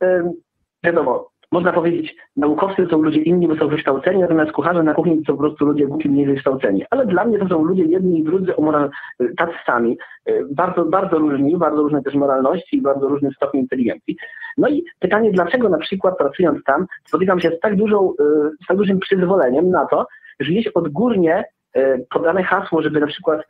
wiadomo, można powiedzieć, naukowcy są ludzie inni, bo są wykształceni, natomiast kucharze na kuchni są po prostu ludzie głupi, mniej wykształceni. Ale dla mnie to są ludzie jedni i drudzy o moral, tacy sami, y, bardzo, bardzo różni, bardzo różne też moralności i bardzo różny stopień inteligencji. No i pytanie, dlaczego na przykład pracując tam, spotykam się z tak, dużą, y, z tak dużym przyzwoleniem na to, że jest odgórnie y, podane hasło, żeby na przykład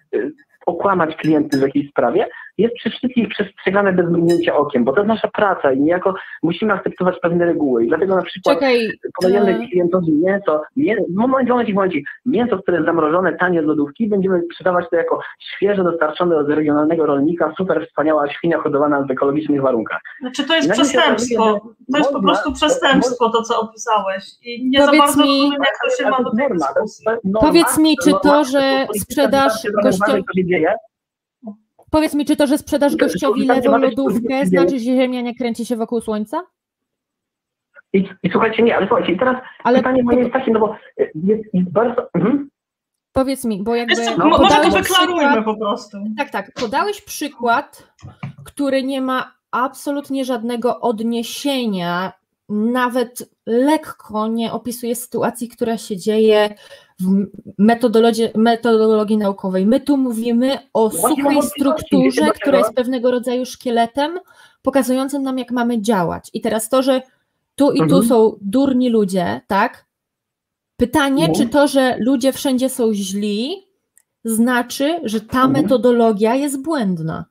okłamać klientów w jakiejś sprawie, jest przy wszystkich przestrzegane bez mrugnięcia okiem, bo to jest nasza praca i niejako musimy akceptować pewne reguły. I dlatego na przykład Czekaj, podajemy e... klientowi mięso, mięso, moment, momencik, momencik, mięso, które jest zamrożone tanie z lodówki, będziemy sprzedawać to jako świeże dostarczone od regionalnego rolnika, super wspaniała świnia hodowana w ekologicznych warunkach. Znaczy to jest przestępstwo, to jest po prostu przestępstwo to, co opisałeś. I nie Powiedz za bardzo mi, rozumiem, jak to się ma do tej Powiedz mi, czy to, że sprzedaż gościom... Powiedz mi, czy to, że sprzedasz gościowi lewą lodówkę, znaczy, że Ziemia nie kręci się wokół Słońca? I, i słuchajcie, nie, ale słuchajcie, teraz ale pytanie moje jest takie, no bo jest, jest bardzo... Mhm. Powiedz mi, bo jakby... No, może to wyklarujmy po prostu. Tak, tak. Podałeś przykład, który nie ma absolutnie żadnego odniesienia nawet lekko nie opisuje sytuacji, która się dzieje w metodologii, metodologii naukowej. My tu mówimy o suchej strukturze, która jest pewnego rodzaju szkieletem, pokazującym nam, jak mamy działać. I teraz to, że tu i tu mhm. są durni ludzie, tak? Pytanie, no. czy to, że ludzie wszędzie są źli, znaczy, że ta mhm. metodologia jest błędna?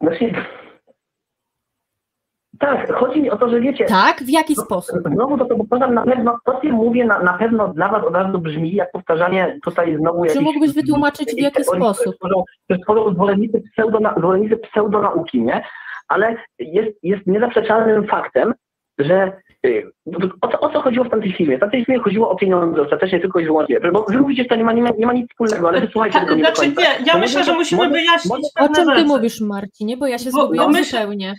Znaczy, tak, chodzi mi o to, że wiecie. Tak, w jaki sposób? Znowu to, to powtarzam na pewno, to co mówię na, na pewno dla Was od razu brzmi, jak powtarzanie tutaj znowu. Czy mógłbyś wytłumaczyć w jaki sposób? To tworzą zwolennicy, pseudo, zwolennicy pseudonauki, nie? Ale jest, jest niezaprzeczalnym faktem, że y, o co, o co chodziło w tamtej filmie? W tamtej filmie chodziło o pieniądze ostatecznie tylko i wyłącznie. Bo wy mówicie, że to nie ma, nie ma, nie ma nic wspólnego, ale słuchajcie tego nie Znaczy nie, ja myślę, że musimy wyjaśnić O czym ty rzeczy. mówisz, Marcinie? Bo ja się zgubiłam zupełnie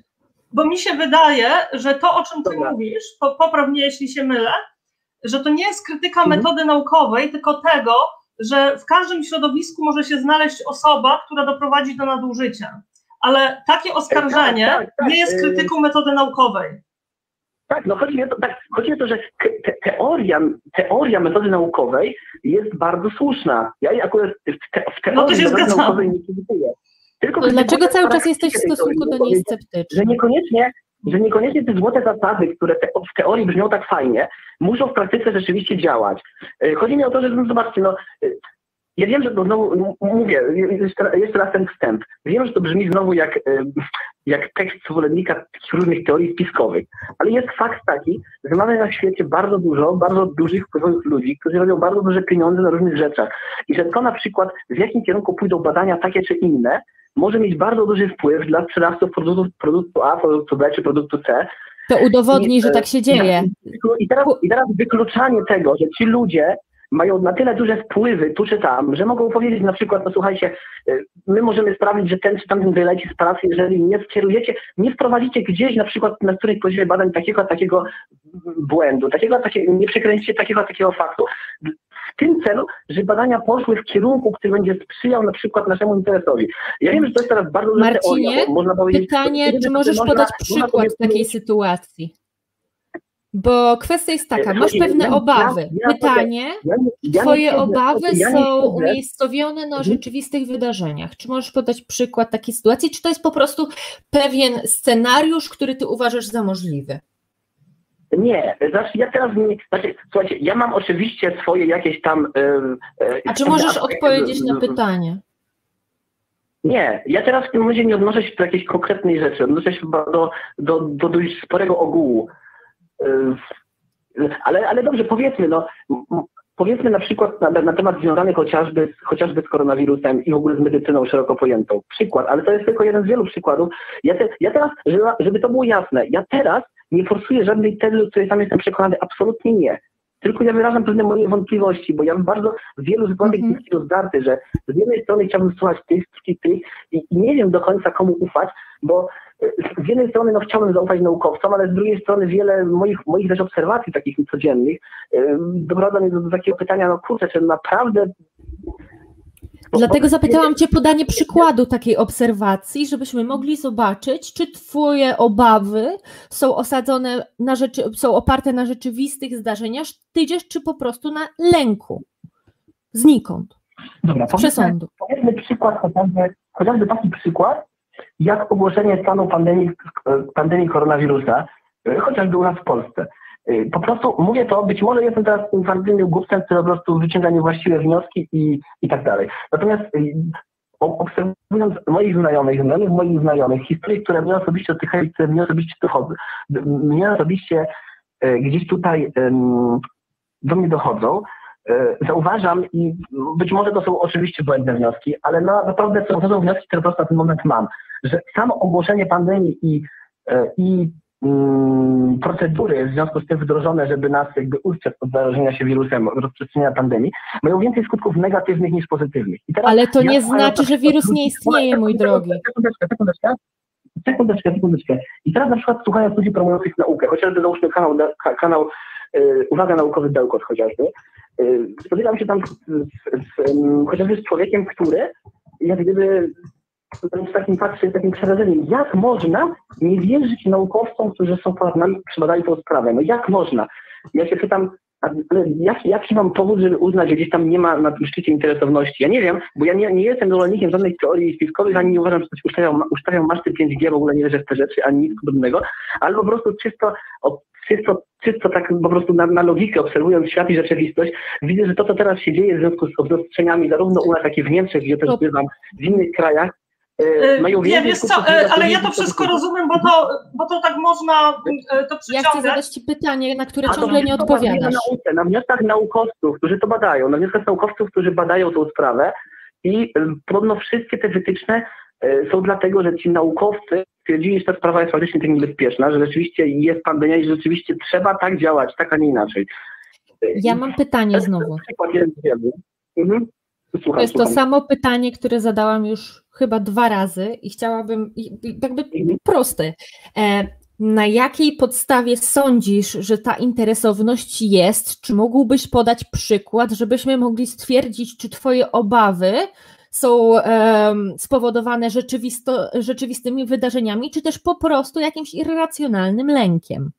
bo mi się wydaje, że to, o czym ty Dobra. mówisz, popraw mnie, jeśli się mylę, że to nie jest krytyka mhm. metody naukowej, tylko tego, że w każdym środowisku może się znaleźć osoba, która doprowadzi do nadużycia. Ale takie oskarżenie tak, tak, tak. nie jest krytyką metody naukowej. Tak, no chodzi mi o to, tak, chodzi o to że te, teoria, teoria metody naukowej jest bardzo słuszna. Ja akurat w, te, w teorii no metody naukowej nie krytykuję. Tylko, dlaczego cały czas jesteś w stosunku do niej sceptyczny? Że niekoniecznie, że niekoniecznie te złote zasady, które te, w teorii brzmią tak fajnie, muszą w praktyce rzeczywiście działać. E, chodzi mi o to, że no, zobaczcie, no, e, ja wiem, że to znowu, mówię, jeszcze raz ten wstęp. Wiem, że to brzmi znowu jak, e, jak tekst zwolennika różnych teorii spiskowych, ale jest fakt taki, że mamy na świecie bardzo dużo, bardzo dużych wpływowych ludzi, którzy robią bardzo duże pieniądze na różnych rzeczach. I że to na przykład w jakim kierunku pójdą badania takie czy inne, może mieć bardzo duży wpływ dla sprzedawców produktu, produktu A, produktu B czy produktu C. To udowodni, I, że tak się dzieje. I teraz, I teraz wykluczanie tego, że ci ludzie mają na tyle duże wpływy tu czy tam, że mogą powiedzieć na przykład, no słuchajcie, y, my możemy sprawić, że ten czy tamten wyleci z pracy, jeżeli nie skierujecie, nie wprowadzicie gdzieś na przykład na którejś poziomie badań takiego, takiego błędu, takiego, takiego, nie przekręcicie takiego, takiego faktu, w tym celu, że badania poszły w kierunku, który będzie sprzyjał na przykład naszemu interesowi. Ja wiem, że to jest teraz bardzo Marcinie, teoria, można powiedzieć... pytanie, czy możesz można, podać przykład takiej sytuacji? Bo kwestia jest taka, masz pewne obawy. Pytanie, Twoje obawy są umiejscowione na rzeczywistych wydarzeniach. Czy możesz podać przykład takiej sytuacji, czy to jest po prostu pewien scenariusz, który Ty uważasz za możliwy? Nie, znaczy ja teraz nie, znaczy, słuchajcie, ja mam oczywiście swoje jakieś tam... Yy, A czy możesz odpowiedzieć na pytanie? Nie, ja teraz w tym momencie nie odnoszę się do jakiejś konkretnej rzeczy, odnoszę się chyba do, do, do dość sporego ogółu. Yy, ale, ale dobrze, powiedzmy, no, powiedzmy na przykład na, na temat związany chociażby, chociażby z koronawirusem i w ogóle z medycyną szeroko pojętą. Przykład, ale to jest tylko jeden z wielu przykładów. Ja, te, ja teraz, żeby, żeby to było jasne, ja teraz nie forsuję żadnej tezy, do której sam jestem przekonany, absolutnie nie. Tylko ja wyrażam pewne moje wątpliwości, bo ja bym bardzo w wielu zupełnie mm -hmm. rozdarty, że z jednej strony chciałbym słuchać tych, tych, tych i, i nie wiem do końca komu ufać, bo z jednej strony no, chciałbym zaufać naukowcom, ale z drugiej strony wiele moich, moich też obserwacji takich codziennych yy, doprowadza mnie do, do takiego pytania, no kurczę, czy naprawdę Dlatego zapytałam Cię podanie przykładu takiej obserwacji, żebyśmy mogli zobaczyć, czy Twoje obawy są osadzone na rzeczy, są oparte na rzeczywistych zdarzeniach, tydziesz, czy po prostu na lęku. Znikąd. Dobra, przesądu. Powiedzmy przykład, chociażby, chociażby taki przykład, jak ogłoszenie stanu pandemii, pandemii koronawirusa, chociażby u nas w Polsce. Y, po prostu mówię to, być może jestem teraz infantylnym głupcem, który po prostu wyciąga niewłaściwe wnioski i, i tak dalej. Natomiast y, obserwując moich znajomych, znajomych moich znajomych, historie, które mnie osobiście dotykają, które mnie osobiście dochodzą, mnie osobiście gdzieś tutaj do mnie dochodzą, zauważam i być może to są oczywiście błędne wnioski, ale naprawdę to są wnioski, które po prostu na ten moment mam, że samo ogłoszenie pandemii i, i Mm, procedury w związku z tym wdrożone, żeby nas jakby ustrzec od zarażenia się wirusem, rozprzestrzeniania pandemii, mają więcej skutków negatywnych niż pozytywnych. Ale to nie znaczy, że wirus nie istnieje, mój drogi. Sekundeczkę, sekundeczkę. Sekundeczkę, sekundeczkę. I teraz na przykład słuchając ludzi promujących naukę, chociażby załóżmy kanał, kanał Uwaga Naukowy Bełkot chociażby, yy, spotykam się tam chociażby z człowiekiem, który jak gdyby z takim patrzę, z takim przerażeniem, jak można nie wierzyć naukowcom, którzy są ponad nami, przebadali tą sprawę? No jak można? Ja się pytam, ale jak, jaki mam powód, żeby uznać, że gdzieś tam nie ma na tym szczycie interesowności? Ja nie wiem, bo ja nie, nie jestem zwolennikiem żadnej teorii spiskowych, ani nie uważam, że ktoś ustawiał, ustawiał maszty 5G, w ogóle nie wierzę w te rzeczy, ani nic podobnego, ale po prostu czysto, czysto, czysto tak po prostu na, na logikę, obserwując świat i rzeczywistość, widzę, że to, co teraz się dzieje w związku z obostrzeniami, zarówno u nas, jak i w Niemczech, gdzie też bywam, w innych krajach, mają nie, wiesz co, e, ale ja to wszystko rozumiem, bo to, bo to tak można e, to przyciągać. Ja chcę zadać Ci pytanie, na które ciągle nie odpowiadasz. Na, nauce, na wnioskach naukowców, którzy to badają, na wnioskach naukowców, którzy badają tą sprawę i podobno wszystkie te wytyczne są dlatego, że ci naukowcy stwierdzili, że ta sprawa jest faktycznie tak niebezpieczna, że rzeczywiście jest pandemia i że rzeczywiście trzeba tak działać, tak, a nie inaczej. Ja mam pytanie znowu. Przykład jeden z wielu. Mhm. Słucham, to jest słucham. to samo pytanie, które zadałam już chyba dwa razy i chciałabym, jakby mhm. proste. E, na jakiej podstawie sądzisz, że ta interesowność jest? Czy mógłbyś podać przykład, żebyśmy mogli stwierdzić, czy Twoje obawy są um, spowodowane rzeczywistymi wydarzeniami, czy też po prostu jakimś irracjonalnym lękiem?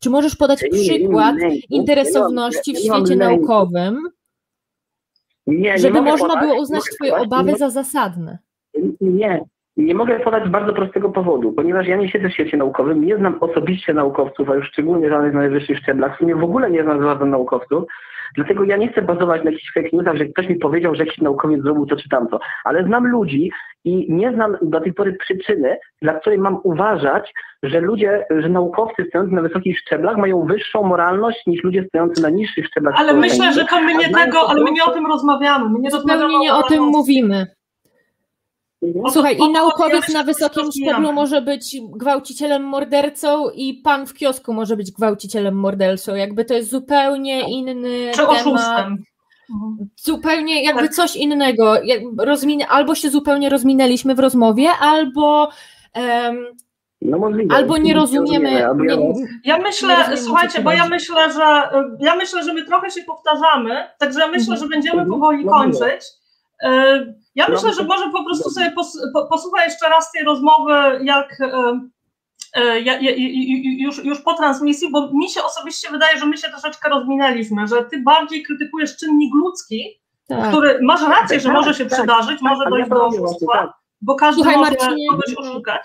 Czy możesz podać przykład interesowności w świecie naukowym? Nie, żeby nie można podać, było uznać Twoje obawy za zasadne. Nie, nie mogę podać bardzo prostego powodu, ponieważ ja nie siedzę w świecie naukowym, nie znam osobiście naukowców, a już szczególnie żadnych na najwyższych szczeblach, w sumie w ogóle nie znam żadnych naukowców, dlatego ja nie chcę bazować na jakichś fake newsach, że ktoś mi powiedział, że jakiś naukowiec zrobił to czy tamto, ale znam ludzi i nie znam do tej pory przyczyny, dla której mam uważać, że ludzie, że naukowcy stojący na wysokich szczeblach mają wyższą moralność niż ludzie stojący na niższych szczeblach. Ale myślę, że to my nie tego, ale my nie o tym rozmawiamy. My nie Zupełnie nie o tym mówimy. Mhm. Słuchaj, i naukowiec na wysokim szczeblu może być gwałcicielem, mordercą i pan w kiosku może być gwałcicielem, mordercą. Jakby to jest zupełnie inny Czy oszustem. Zupełnie jakby tak. coś innego. albo się zupełnie rozminęliśmy w rozmowie, albo um, no możliwe. Albo nie rozumiemy. Nie, ja myślę, słuchajcie, bo ja myślę, że ja myślę, że my trochę się powtarzamy, także ja myślę, że będziemy mhm. powoli kończyć. E, ja myślę, że może po prostu sobie posłuchaj jeszcze raz tej rozmowy, jak e, już, już po transmisji, bo mi się osobiście wydaje, że my się troszeczkę rozminęliśmy, że ty bardziej krytykujesz czynnik ludzki, tak. który masz rację, że tak, może się tak, przydarzyć, tak, może tak, dojść do oszustwa, tak. bo każdy Słuchaj, może Marcinie, kogoś oszukać.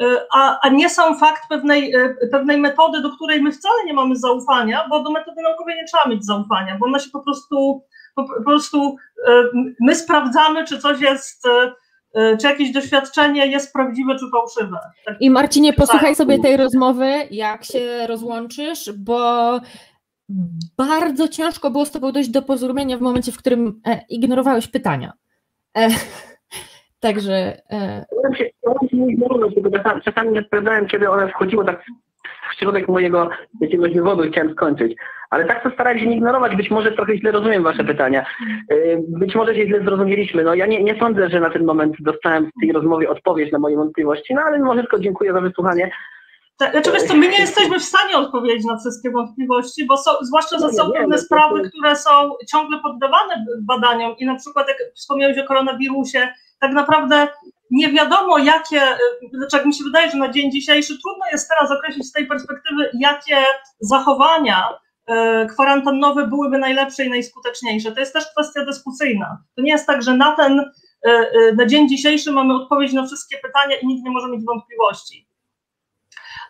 E, a, a nie sam fakt pewnej, pewnej metody, do której my wcale nie mamy zaufania, bo do metody naukowej nie trzeba mieć zaufania, bo ona się po prostu po, po prostu e, my sprawdzamy, czy coś jest e, e, czy jakieś doświadczenie jest prawdziwe czy fałszywe. Tak. I Marcinie, posłuchaj tak. sobie tej rozmowy, jak się rozłączysz, bo bardzo ciężko było z tobą dojść do porozumienia w momencie, w którym ignorowałeś pytania. E, także... E... Czasami nie odpowiadałem, kiedy one wchodziły tak środek mojego jakiegoś wywodu chciałem skończyć. Ale tak to starałem się nie ignorować. Być może trochę źle rozumiem Wasze pytania. Y, być może się źle zrozumieliśmy. No ja nie, nie sądzę, że na ten moment dostałem w tej rozmowie odpowiedź na moje wątpliwości, no ale może tylko dziękuję za wysłuchanie. Znaczy, wiesz co, my nie jesteśmy w stanie odpowiedzieć na wszystkie wątpliwości, bo są, zwłaszcza, że są pewne sprawy, które są ciągle poddawane badaniom i na przykład jak wspomniałeś o koronawirusie, tak naprawdę nie wiadomo, jakie, znaczy jak mi się wydaje, że na dzień dzisiejszy trudno jest teraz określić z tej perspektywy, jakie zachowania e, kwarantannowe byłyby najlepsze i najskuteczniejsze. To jest też kwestia dyskusyjna. To nie jest tak, że na ten, e, na dzień dzisiejszy mamy odpowiedź na wszystkie pytania i nikt nie może mieć wątpliwości.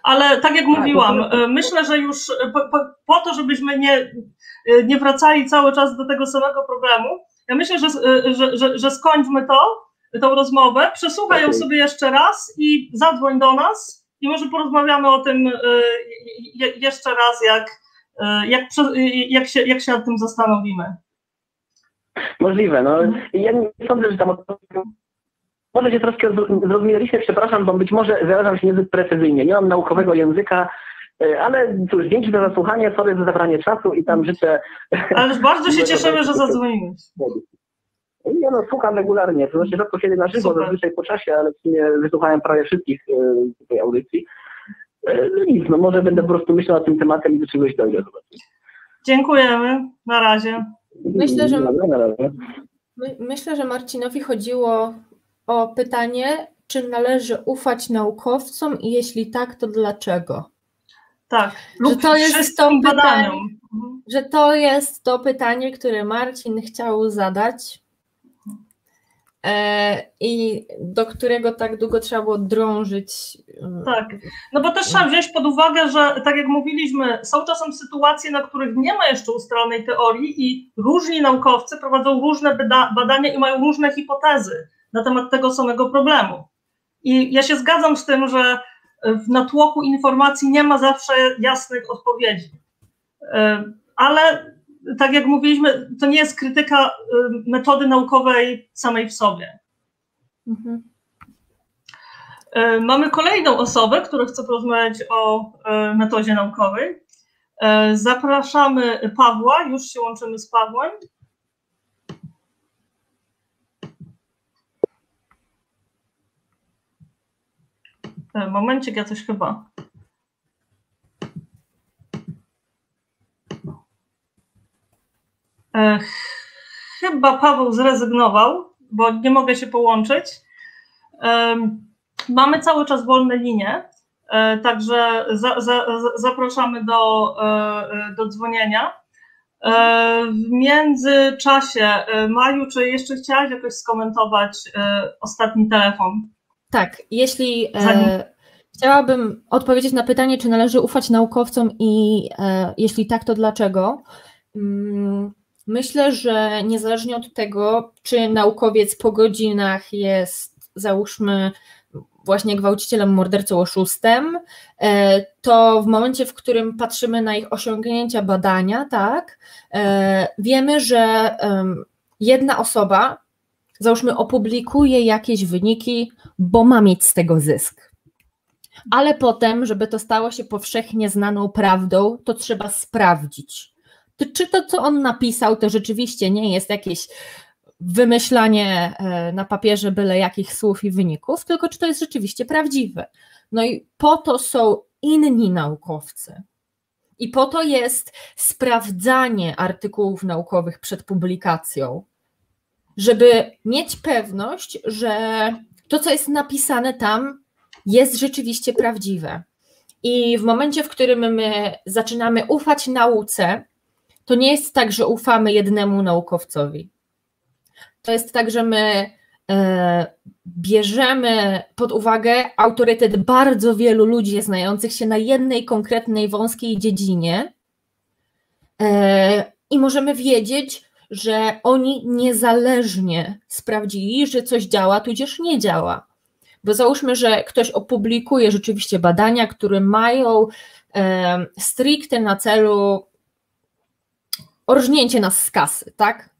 Ale tak jak tak, mówiłam, myślę, że już po, po, po to, żebyśmy nie, nie wracali cały czas do tego samego problemu, ja myślę, że, że, że, że skończmy to, tą rozmowę, przesłuchaj ją sobie jeszcze raz i zadzwoń do nas i może porozmawiamy o tym y, jeszcze raz, jak, y, jak, jak, się, jak się nad tym zastanowimy. Możliwe. No, ja nie sądzę, że tam może się troszkę zrozumieliśmy, przepraszam, bo być może wyrażam się niezbyt precyzyjnie. Nie mam naukowego języka, y, ale cóż, dzięki za zasłuchanie, sorry za zabranie czasu i tam życzę... Ale bardzo się cieszymy, że zadzwoniłeś. Ja no, słucham regularnie, to znaczy rzadko kiedy na żywo, Super. zazwyczaj po czasie, ale w sumie wysłuchałem prawie wszystkich y, tej audycji. Y, no nic, no może będę po prostu myślał nad tym tematem i do czegoś dojdę. Dziękujemy, na razie. Myślę, że, my, myślę, że Marcinowi chodziło o pytanie, czy należy ufać naukowcom i jeśli tak, to dlaczego? Tak, że to jest to pytanie, że to jest to pytanie, które Marcin chciał zadać e, i do którego tak długo trzeba było drążyć. E, tak, no bo też trzeba wziąć pod uwagę, że tak jak mówiliśmy, są czasem sytuacje, na których nie ma jeszcze ustalonej teorii i różni naukowcy prowadzą różne badania i mają różne hipotezy na temat tego samego problemu. I ja się zgadzam z tym, że w natłoku informacji nie ma zawsze jasnych odpowiedzi. E, ale tak jak mówiliśmy, to nie jest krytyka e, metody naukowej samej w sobie. Mhm. E, mamy kolejną osobę, która chce porozmawiać o metodzie naukowej. Zapraszamy Pawła, już się łączymy z Pawłem. E, momencik, ja coś chyba. Chyba Paweł zrezygnował, bo nie mogę się połączyć. E, mamy cały czas wolne linie, także za, za, zapraszamy do, do dzwonienia. W międzyczasie, Maju, czy jeszcze chciałaś jakoś skomentować ostatni telefon? Tak, jeśli e, chciałabym odpowiedzieć na pytanie, czy należy ufać naukowcom i e, jeśli tak, to dlaczego? Mm, myślę, że niezależnie od tego, czy naukowiec po godzinach jest, załóżmy, właśnie gwałcicielem, mordercą, oszustem, e, to w momencie, w którym patrzymy na ich osiągnięcia badania, tak, e, wiemy, że jedna osoba załóżmy, opublikuje jakieś wyniki, bo ma mieć z tego zysk. Ale potem, żeby to stało się powszechnie znaną prawdą, to trzeba sprawdzić. Czy to, co on napisał, to rzeczywiście nie jest jakieś wymyślanie e, na papierze byle jakich słów i wyników, tylko czy to jest rzeczywiście prawdziwe. No i po to są inni naukowcy. I po to jest sprawdzanie artykułów naukowych przed publikacją, żeby mieć pewność, że to, co jest napisane tam, jest rzeczywiście prawdziwe. I w momencie, w którym my zaczynamy ufać nauce, to nie jest tak, że ufamy jednemu naukowcowi. To jest tak, że my e, bierzemy pod uwagę autorytet bardzo wielu ludzi znających się na jednej konkretnej wąskiej dziedzinie e, i możemy wiedzieć, że oni niezależnie sprawdzili, że coś działa, tudzież nie działa. Bo załóżmy, że ktoś opublikuje rzeczywiście badania, które mają e, stricte na celu orżnięcie nas z kasy, tak?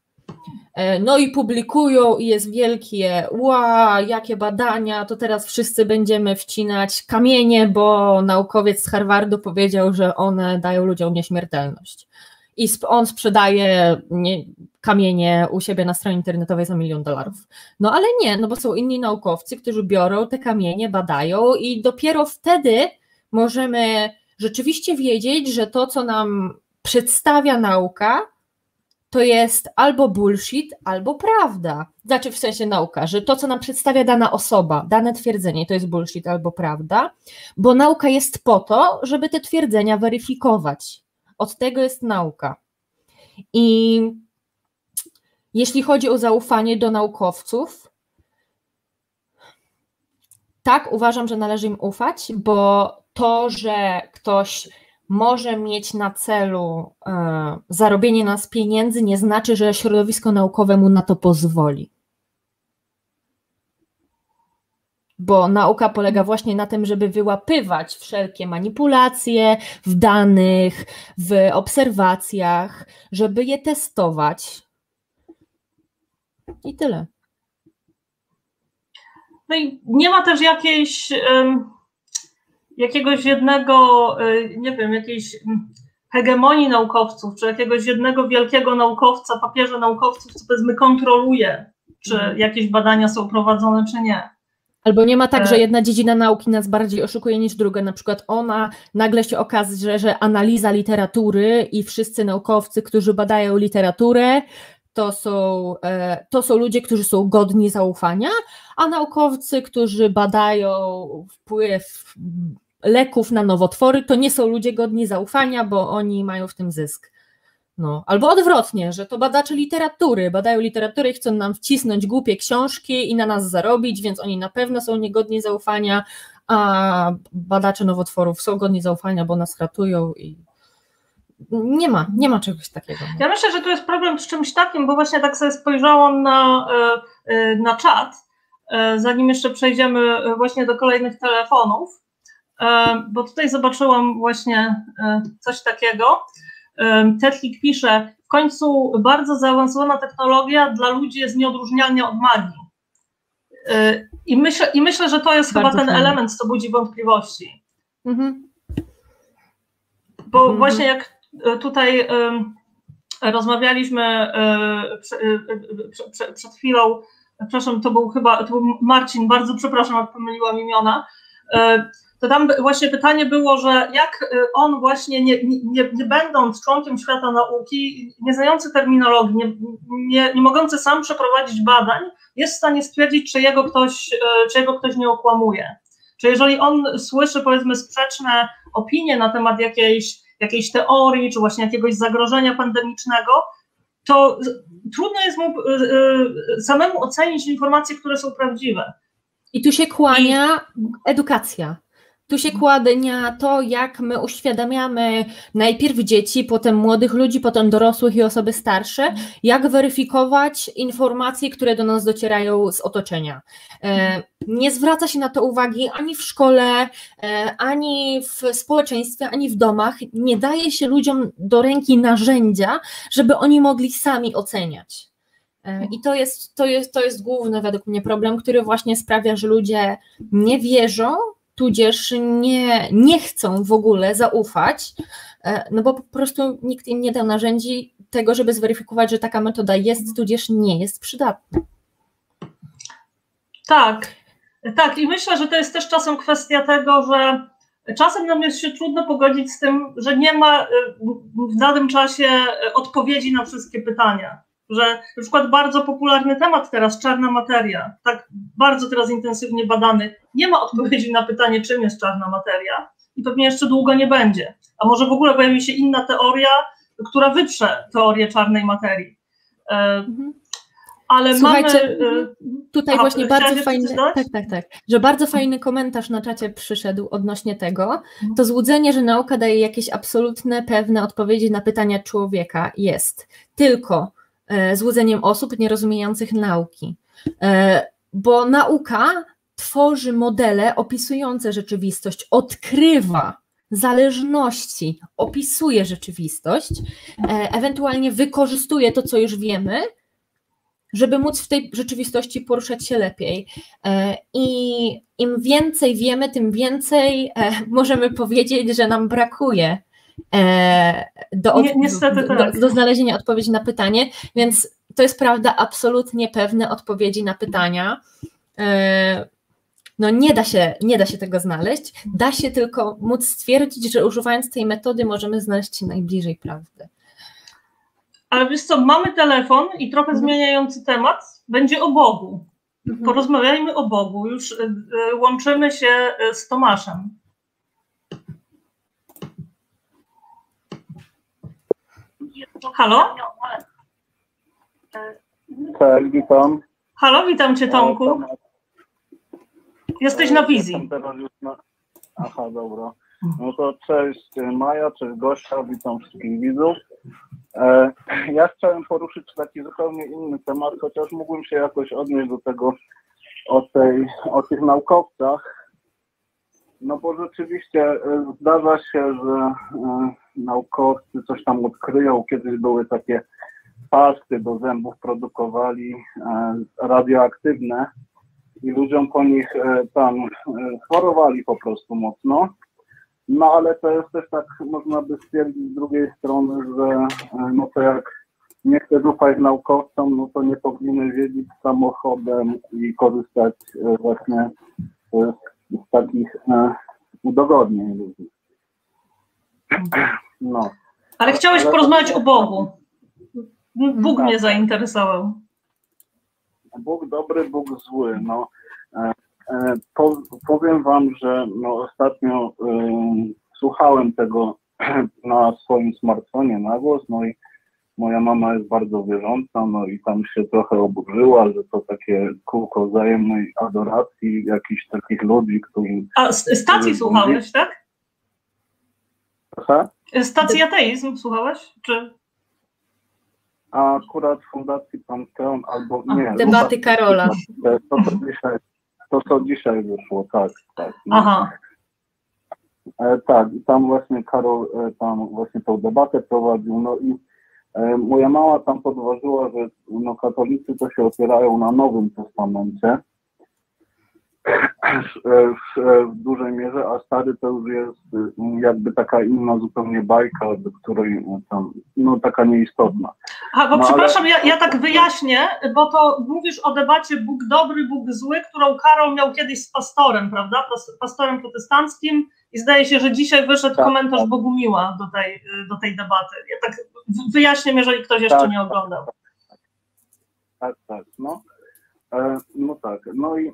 E, no i publikują i jest wielkie, ła, jakie badania, to teraz wszyscy będziemy wcinać kamienie, bo naukowiec z Harvardu powiedział, że one dają ludziom nieśmiertelność i on sprzedaje nie, kamienie u siebie na stronie internetowej za milion dolarów. No ale nie, no bo są inni naukowcy, którzy biorą te kamienie, badają i dopiero wtedy możemy rzeczywiście wiedzieć, że to, co nam przedstawia nauka, to jest albo bullshit, albo prawda. Znaczy w sensie nauka, że to, co nam przedstawia dana osoba, dane twierdzenie, to jest bullshit albo prawda, bo nauka jest po to, żeby te twierdzenia weryfikować. Od tego jest nauka. I jeśli chodzi o zaufanie do naukowców, tak uważam, że należy im ufać, bo to, że ktoś może mieć na celu e, zarobienie nas pieniędzy, nie znaczy, że środowisko naukowe mu na to pozwoli. bo nauka polega właśnie na tym, żeby wyłapywać wszelkie manipulacje w danych, w obserwacjach, żeby je testować. I tyle. No i nie ma też jakiejś, jakiegoś jednego, y, nie wiem, jakiejś hegemonii naukowców, czy jakiegoś jednego wielkiego naukowca, papieża naukowców, co powiedzmy kontroluje, czy mhm. jakieś badania są prowadzone, czy nie. Albo nie ma tak, że e. jedna dziedzina nauki nas bardziej oszukuje niż druga. Na przykład ona nagle się okaże, że, że analiza literatury i wszyscy naukowcy, którzy badają literaturę, to są, e, to są ludzie, którzy są godni zaufania, a naukowcy, którzy badają wpływ leków na nowotwory, to nie są ludzie godni zaufania, bo oni mają w tym zysk. No, albo odwrotnie, że to badacze literatury badają literaturę i chcą nam wcisnąć głupie książki i na nas zarobić, więc oni na pewno są niegodni zaufania, a badacze nowotworów są godni zaufania, bo nas ratują i nie ma, nie ma czegoś takiego. Ja myślę, że tu jest problem z czymś takim, bo właśnie tak sobie spojrzałam na, e, e, na czat, e, zanim jeszcze przejdziemy właśnie do kolejnych telefonów, bo tutaj zobaczyłam właśnie coś takiego. Tetlik pisze, w końcu bardzo zaawansowana technologia dla ludzi jest nieodróżnialna od magii. I myślę, i myślę że to jest bardzo chyba ten fajnie. element, co budzi wątpliwości. Mhm. Bo mhm. właśnie jak tutaj rozmawialiśmy e, e, przed chwilą, przepraszam, to był chyba, to był Marcin, bardzo przepraszam, jak pomyliłam imiona, e, to tam właśnie pytanie było, że jak on właśnie nie, nie, nie będąc członkiem świata nauki, nie znający terminologii, nie, nie, nie mogący sam przeprowadzić badań, jest w stanie stwierdzić, czy jego ktoś, czy jego ktoś nie okłamuje. Czy jeżeli on słyszy powiedzmy sprzeczne opinie na temat jakiejś jakiejś teorii, czy właśnie jakiegoś zagrożenia pandemicznego, to trudno jest mu e, samemu ocenić informacje, które są prawdziwe. I tu się kłania edukacja. Tu się kładnia to, jak my uświadamiamy najpierw dzieci, potem młodych ludzi, potem dorosłych i osoby starsze, jak weryfikować informacje, które do nas docierają z otoczenia. E, nie zwraca się na to uwagi ani w szkole, e, ani w społeczeństwie, ani w domach. Nie daje się ludziom do ręki narzędzia, żeby oni mogli sami oceniać. E, I to jest, to, jest, to jest główny według mnie problem, który właśnie sprawia, że ludzie nie wierzą tudzież nie, nie chcą w ogóle zaufać, e, no bo po prostu nikt im nie dał narzędzi tego, żeby zweryfikować, że taka metoda jest, tudzież nie jest przydatna. Tak, tak i myślę, że to jest też czasem kwestia tego, że czasem nam jest się trudno pogodzić z tym, że nie ma e, w danym czasie odpowiedzi na wszystkie pytania że na przykład bardzo popularny temat teraz, czarna materia, tak bardzo teraz intensywnie badany, nie ma odpowiedzi na pytanie, czym jest czarna materia i pewnie jeszcze długo nie będzie. A może w ogóle pojawi się inna teoria, która wyprze teorię czarnej materii. E, mhm. Ale Słuchajcie, mamy. E, tutaj Aha, właśnie bardzo fajny. Tak, tak, tak. Że bardzo fajny komentarz na czacie przyszedł odnośnie tego. Mhm. To złudzenie, że nauka daje jakieś absolutne, pewne odpowiedzi na pytania człowieka jest. Tylko złudzeniem osób nierozumiejących nauki. E, bo nauka tworzy modele opisujące rzeczywistość, odkrywa zależności, opisuje rzeczywistość, e, ewentualnie wykorzystuje to, co już wiemy, żeby móc w tej rzeczywistości poruszać się lepiej. I im więcej wiemy, tym więcej możemy powiedzieć, że nam brakuje E, do, od, Niestety tak. do, do znalezienia odpowiedzi na pytanie, więc to jest prawda absolutnie pewne odpowiedzi na pytania. E, no nie da, się, nie da się tego znaleźć, da się tylko móc stwierdzić, że używając tej metody możemy znaleźć się najbliżej prawdy. Ale wiesz co, mamy telefon i trochę mhm. zmieniający temat, będzie o Bogu. Mhm. Porozmawiajmy o Bogu. Już e, łączymy się z Tomaszem. Halo? Cześć, witam. Halo, witam Cię Tomku. Jesteś na wizji. Aha, dobra. No to cześć Maja, cześć Gosia, witam wszystkich widzów. E, ja chciałem poruszyć taki zupełnie inny temat, chociaż mógłbym się jakoś odnieść do tego, o, tej, o tych naukowcach, no bo rzeczywiście e, zdarza się, że e, naukowcy coś tam odkryją. Kiedyś były takie pasty do zębów produkowali e, radioaktywne i ludziom po nich tam chorowali po prostu mocno. No ale to jest też tak, można by stwierdzić z drugiej strony, że no to jak nie chce ufać naukowcom, no to nie powinny jeździć samochodem i korzystać właśnie z takich udogodnień ludzi. No. Ale chciałeś Ale porozmawiać o Bogu. Bóg Tak. mnie zainteresował. Bóg dobry, Bóg zły. No, e, e, po, powiem Wam, że no, ostatnio ym, słuchałem tego na swoim smartfonie na głos, no i moja mama jest bardzo wierząca, no i tam się trochę oburzyła, że to takie kółko wzajemnej adoracji jakichś takich ludzi, którzy... A stacji słuchałeś, tak? Aha. Stacji ateizm słuchałeś? Czy... A akurat Fundacji Panteon albo A, nie. Debaty Karola. To, co dzisiaj, to, co dzisiaj wyszło, tak, tak. no. Aha. E, tak, i tam właśnie Karol e, tam właśnie tą debatę prowadził, no i moja mama tam podważyła, że no, katolicy to się opierają na Nowym Testamencie. e, w, e, w dużej mierze, a stary to już jest e, jakby taka inna zupełnie bajka, do której e, tam, no taka nieistotna. Aha, bo No, przepraszam, ale- ja, ja tak wyjaśnię, bo to mówisz o debacie Bóg dobry, Bóg zły, którą Karol miał kiedyś z pastorem, prawda? Pas- Pastorem protestanckim i zdaje się, że dzisiaj wyszedł Tak, komentarz tak. Bogumiła do tej, do tej debaty. Ja tak wyjaśnię, jeżeli ktoś jeszcze Tak, nie tak, oglądał. Tak, tak, no. E, no tak, no i,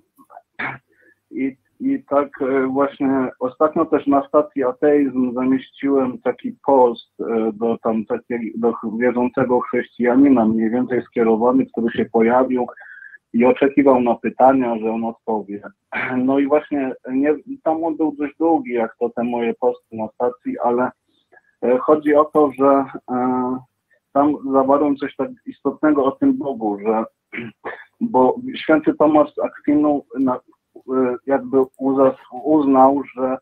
i, i tak e, właśnie ostatnio też na stacji Ateizm zamieściłem taki post e, do tam takiego, do wierzącego chrześcijanina, mniej więcej skierowany, który się pojawił i oczekiwał na pytania, że on odpowie. No i właśnie nie, tam on był dość długi, jak to te moje posty na stacji, ale e, chodzi o to, że tam zawarłem coś tak istotnego o tym Bogu, że bo święty Tomasz z Akwinu y, jakby uznał, że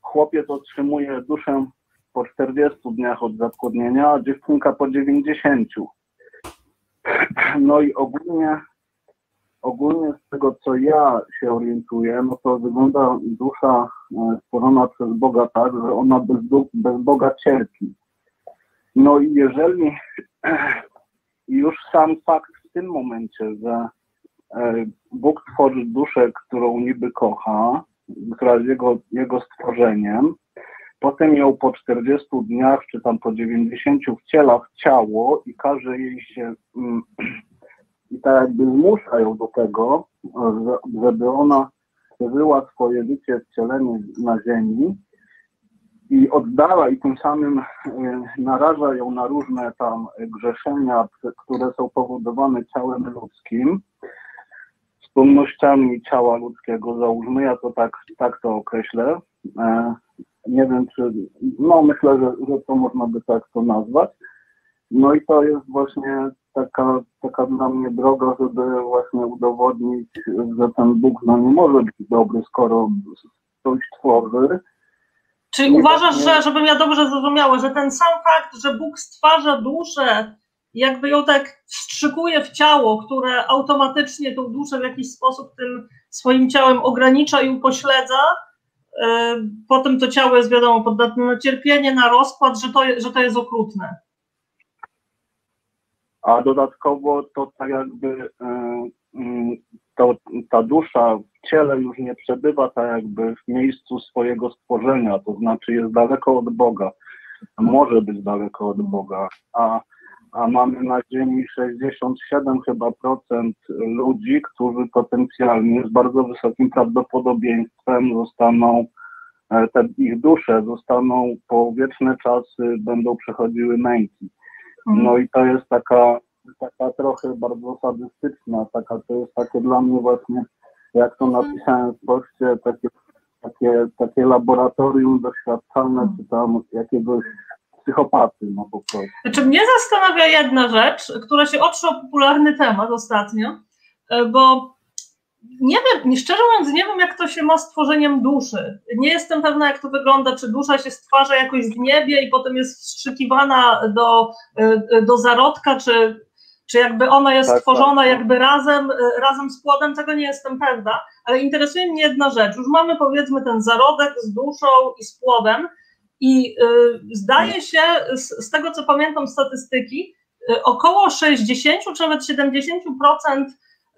chłopiec otrzymuje duszę po 40 dniach od zapłodnienia, a dziewczynka po 90. No i ogólnie, ogólnie z tego, co ja się orientuję, no to wygląda dusza e, stworzona przez Boga tak, że ona bez, bez Boga cierpi. No i jeżeli już sam fakt w tym momencie, że e, Bóg tworzy duszę, którą niby kocha, która jest jego, jego stworzeniem, potem ją po 40 dniach, czy tam po 90 wciela w ciało i każe jej się mm, i tak jakby zmusza ją do tego, że- żeby ona przeżyła swoje życie wcielenie na ziemi i oddala i tym samym e, naraża ją na różne tam grzeszenia, które są powodowane ciałem ludzkim, skłonnościami ciała ludzkiego, załóżmy, ja to tak, tak to określę. E, nie wiem, czy, no myślę, że, że to można by tak to nazwać. No i to jest właśnie taka, taka dla mnie droga, żeby właśnie udowodnić, że ten Bóg no nie może być dobry, skoro coś tworzy, Czyli uważasz, nie. że, żebym ja dobrze zrozumiała, że ten sam fakt, że Bóg stwarza duszę, jakby ją tak wstrzykuje w ciało, które automatycznie tą duszę w jakiś sposób tym swoim ciałem ogranicza i upośledza, yy, potem to ciało jest wiadomo podatne na cierpienie, na rozkład, że to, że to jest okrutne. a dodatkowo to tak jakby e, mm, to, ta dusza w ciele już nie przebywa tak jakby w miejscu swojego stworzenia, to znaczy jest daleko od Boga, może być daleko od Boga, a, a mamy na Ziemi 67 chyba procent ludzi, którzy potencjalnie z bardzo wysokim prawdopodobieństwem zostaną e, te ich dusze zostaną po wieczne czasy, będą przechodziły męki. No i to jest taka, taka trochę bardzo sadystyczna, taka, to jest takie dla mnie właśnie, jak to napisałem w poście, takie, takie, takie laboratorium doświadczalne, czy tam jakiegoś psychopaty, no po prostu. Znaczy mnie zastanawia jedna rzecz, która się otrze o popularny temat ostatnio, e, bo nie wiem, szczerze mówiąc, nie wiem, jak to się ma z tworzeniem duszy. Nie jestem pewna, jak to wygląda, czy dusza się stwarza jakoś w niebie i potem jest wstrzykiwana do, e, do zarodka, czy, czy jakby ona jest Tak, stworzona tak. jakby razem, e, razem z płodem, tego nie jestem pewna, ale interesuje mnie jedna rzecz. Już mamy powiedzmy ten zarodek z duszą i z płodem i y, zdaje się, z, z tego co pamiętam statystyki, y, około 60 czy nawet 70%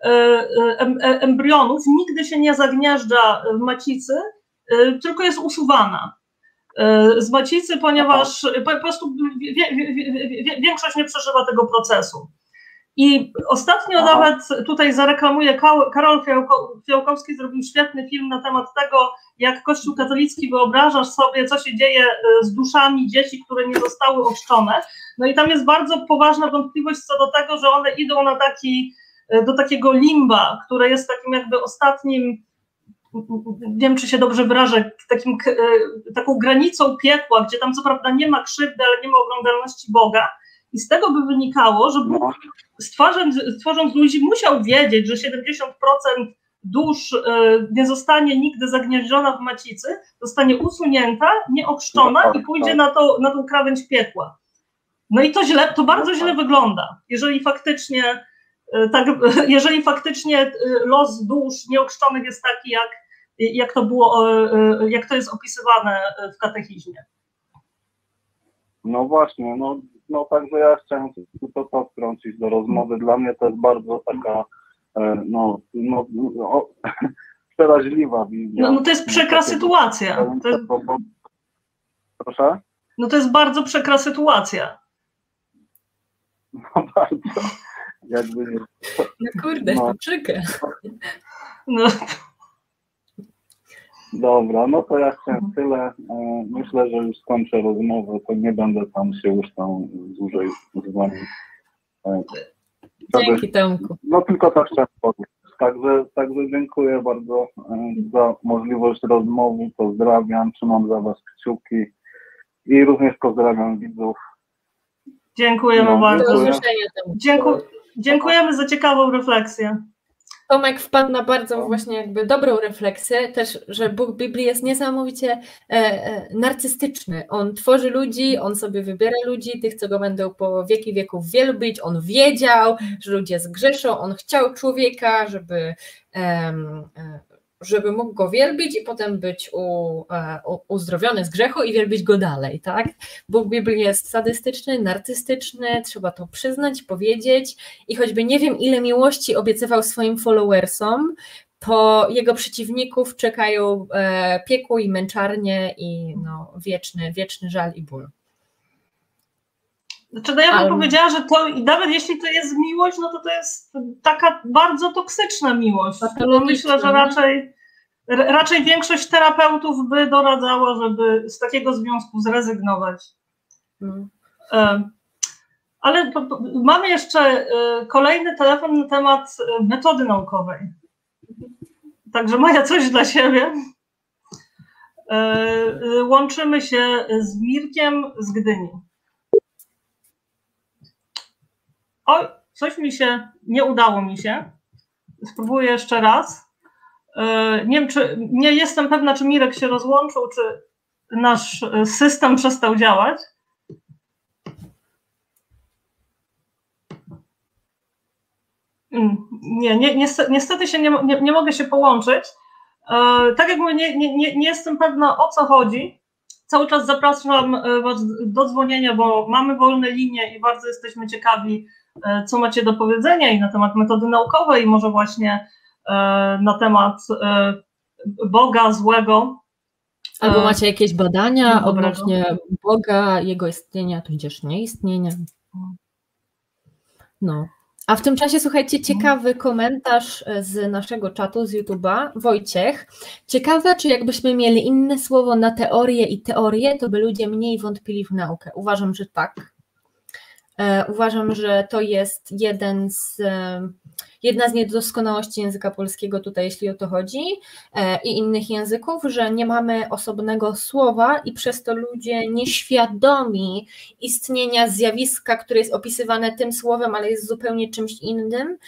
y, y, em, e- embrionów nigdy się nie zagnieżdża w macicy, y, tylko jest usuwana. z macicy, ponieważ po prostu większość nie przeżywa tego procesu. I ostatnio nawet tutaj zareklamuję, Karol Fiałkowski zrobił świetny film na temat tego, jak Kościół katolicki wyobrażasz sobie, co się dzieje e, z duszami dzieci, które nie zostały ochrzczone. No i tam jest bardzo poważna wątpliwość co do tego, że one idą na taki, e, do takiego limba, które jest takim jakby ostatnim, nie wiem czy się dobrze wyrażę, takim, e, taką granicą piekła, gdzie tam co prawda nie ma krzywdy, ale nie ma oglądalności Boga. I z tego by wynikało, że Bóg no. stwarzając, stworząc ludzi musiał wiedzieć, że 70% dusz e, nie zostanie nigdy zagnieżdżona w macicy, zostanie usunięta, nieochrzczona no, i pójdzie tak. na, to, na tą krawędź piekła. No i to źle, to bardzo źle wygląda, jeżeli faktycznie e, tak, jeżeli faktycznie e, los dusz nieochrzczonych jest taki, jak, jak to było, jak to jest opisywane w katechizmie. No właśnie, no, no także ja chciałem tylko to wtrącić do rozmowy. Dla mnie to jest bardzo taka E, no, no, no przeraźliwa wizja. No, no to jest przekra sytuacja. To jest... Proszę? No to jest bardzo przekra sytuacja. No bardzo. Jakby nie. No kurde, no. to przykre. No. Dobra, no to ja chciałem tyle. E, myślę, że już skończę rozmowę, to nie będę tam się już tam dłużej z wami e, Dzięki Tomku. No tylko tak chciałem powiedzieć. Także, także dziękuję bardzo e, za możliwość rozmowy. Pozdrawiam, trzymam za Was kciuki i również pozdrawiam widzów. Dziękujemy no, bardzo. Dziękuję. Dziękujemy za ciekawą refleksję. Tomek wpadł na bardzo właśnie jakby dobrą refleksję, też, że Bóg Biblii jest niesamowicie e, e, narcystyczny. On tworzy ludzi, on sobie wybiera ludzi, tych, co go będą po wieki wieków wielbić. On wiedział, że ludzie zgrzeszą, on chciał człowieka, żeby e, żeby mógł go wielbić i potem być u, e, u, uzdrowiony z grzechu i wielbić go dalej, tak? Bóg Biblii jest sadystyczny, narcystyczny, trzeba to przyznać, powiedzieć i choćby nie wiem ile miłości obiecywał swoim followersom, to jego przeciwników czekają e, piekło i męczarnie i no, wieczny, wieczny żal i ból. Znaczy, no ja bym Ale... powiedziała, że to nawet jeśli to jest miłość, no to to jest taka bardzo toksyczna miłość. No myślę, że raczej, raczej większość terapeutów by doradzała, żeby z takiego związku zrezygnować. Hmm. Ale mamy jeszcze e, kolejny telefon na temat e, metody naukowej. Także Maja, coś dla siebie. Łączymy się z Mirkiem z Gdyni. Oj, coś mi się, nie udało mi się. Spróbuję jeszcze raz. E, nie wiem, czy, nie jestem pewna, czy Mirek się rozłączył, czy nasz system przestał działać. Mm, nie, nie niestety, się nie, nie, nie, mogę się połączyć. E, tak jak mówię, nie, nie, nie jestem pewna o co chodzi. Cały czas zapraszam e, Was do dzwonienia, bo mamy wolne linie i bardzo jesteśmy ciekawi, E, co macie do powiedzenia i na temat metody naukowej, i może właśnie e, na temat e, Boga złego. Albo macie jakieś badania odnośnie Boga, jego istnienia, tudzież nieistnienia. No. A w tym czasie słuchajcie, ciekawy komentarz z naszego czatu z YouTube'a. Wojciech, ciekawe, czy jakbyśmy mieli inne słowo na teorię i teorię, to by ludzie mniej wątpili w naukę. Uważam, że tak. E, uważam, że to jest jeden z, e, jedna z niedoskonałości języka polskiego tutaj, jeśli o to chodzi, e, i innych języków, że nie mamy osobnego słowa i przez to ludzie nieświadomi istnienia zjawiska, które jest opisywane tym słowem, ale jest zupełnie czymś innym,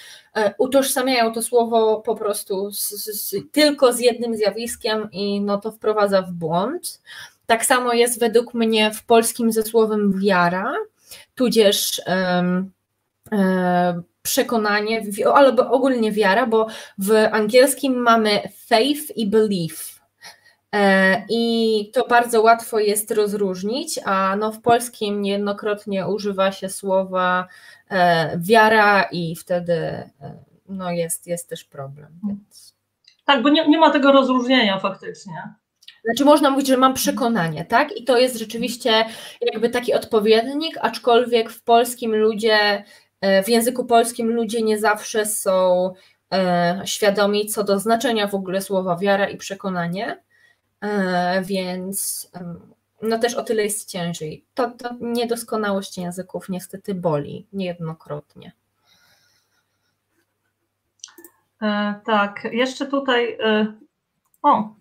utożsamiają to słowo po prostu z, z, tylko z jednym zjawiskiem i no to wprowadza w błąd. Tak samo jest według mnie w polskim ze słowem wiara, tudzież um, przekonanie, albo ogólnie wiara, bo w angielskim mamy faith i belief. E, I to bardzo łatwo jest rozróżnić, a no w polskim niejednokrotnie używa się słowa e, wiara i wtedy no jest, jest też problem. Więc. Tak, bo nie, nie ma tego rozróżnienia faktycznie. Znaczy można mówić, że mam przekonanie, tak? I to jest rzeczywiście jakby taki odpowiednik, aczkolwiek w polskim ludzie, e, w języku polskim ludzie nie zawsze są e, świadomi co do znaczenia w ogóle słowa wiara i przekonanie, e, więc no też o tyle jest ciężej. To, to niedoskonałość języków niestety boli niejednokrotnie. Tak, jeszcze tutaj. O,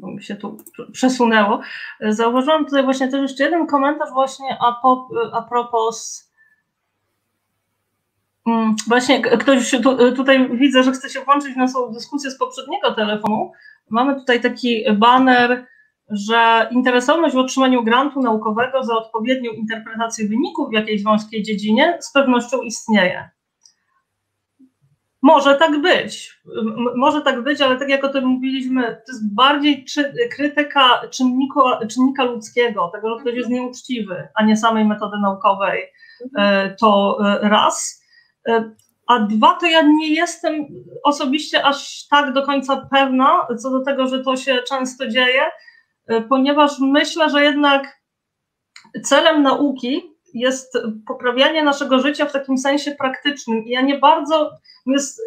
bo mi się tu przesunęło. Zauważyłam tutaj właśnie też jeszcze jeden komentarz, właśnie a, po, a propos. Mm, właśnie ktoś tu, tutaj widzę, że chce się włączyć w naszą dyskusję z poprzedniego telefonu. Mamy tutaj taki baner, że interesowność w otrzymaniu grantu naukowego za odpowiednią interpretację wyników w jakiejś wąskiej dziedzinie z pewnością istnieje. Może tak być. Może tak być, ale tak jak o tym mówiliśmy, to jest bardziej czy, krytyka czynnika, czynnika ludzkiego, tego, że ktoś jest nieuczciwy, a nie samej metody naukowej. E, to e, raz. E, a dwa, to ja nie jestem osobiście aż tak do końca pewna co do tego, że to się często dzieje, ponieważ myślę, że jednak celem nauki jest poprawianie naszego życia w takim sensie praktycznym. I ja nie bardzo, jest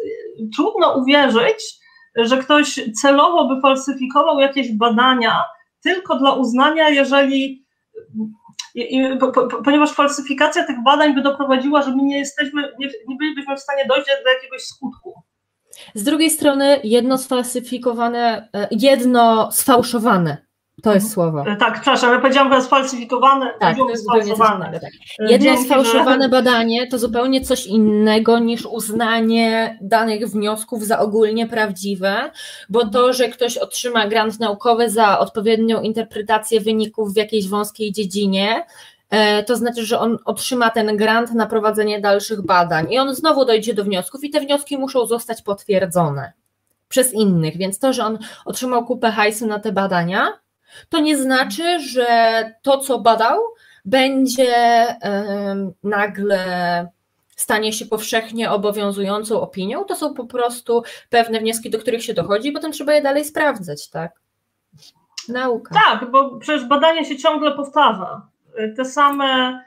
trudno uwierzyć, że ktoś celowo by falsyfikował jakieś badania tylko dla uznania, jeżeli. Ponieważ falsyfikacja tych badań by doprowadziła, że my nie jesteśmy, nie, nie bylibyśmy w stanie dojść do jakiegoś skutku. Z drugiej strony jedno sfalsyfikowane, e, jedno sfałszowane to jest słowo. E, tak, przepraszam, ja powiedziałam, że sfalsyfikowane. Tak, to jest sfałszowane. Tak. E, Jedno Dzięki, sfałszowane że... badanie to zupełnie coś innego niż uznanie danych wniosków za ogólnie prawdziwe, bo to, że ktoś otrzyma grant naukowy za odpowiednią interpretację wyników w jakiejś wąskiej dziedzinie, e, to znaczy, że on otrzyma ten grant na prowadzenie dalszych badań i on znowu dojdzie do wniosków i te wnioski muszą zostać potwierdzone przez innych, więc to, że on otrzymał kupę hajsu na te badania, to nie znaczy, że to, co badał, będzie nagle stanie się powszechnie obowiązującą opinią. To są po prostu pewne wnioski, do których się dochodzi, i potem trzeba je dalej sprawdzać, tak? Nauka. Tak, bo przecież badanie się ciągle powtarza. Te same,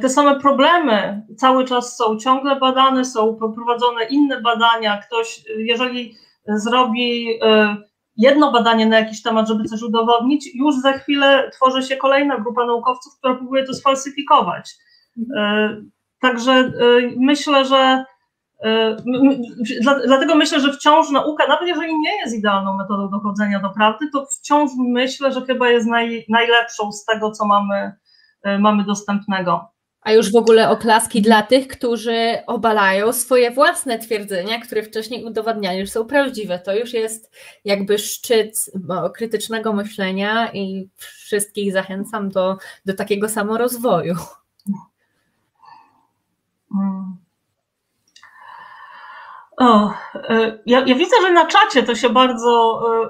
te same problemy cały czas są ciągle badane, są prowadzone inne badania. Ktoś, jeżeli zrobi e, jedno badanie na jakiś temat, żeby coś udowodnić, już za chwilę tworzy się kolejna grupa naukowców, która próbuje to sfalsyfikować. E, także e, myślę, że e, Dlatego myślę, że wciąż nauka, nawet jeżeli nie jest idealną metodą dochodzenia do prawdy, to wciąż myślę, że chyba jest naj, najlepszą z tego, co mamy, mamy dostępnego. A już w ogóle oklaski dla tych, którzy obalają swoje własne twierdzenia, które wcześniej udowadniali, że są prawdziwe. To już jest jakby szczyt krytycznego myślenia i wszystkich zachęcam do, do takiego samorozwoju. Hmm. O, e, ja, ja, widzę, że na czacie to się bardzo, e,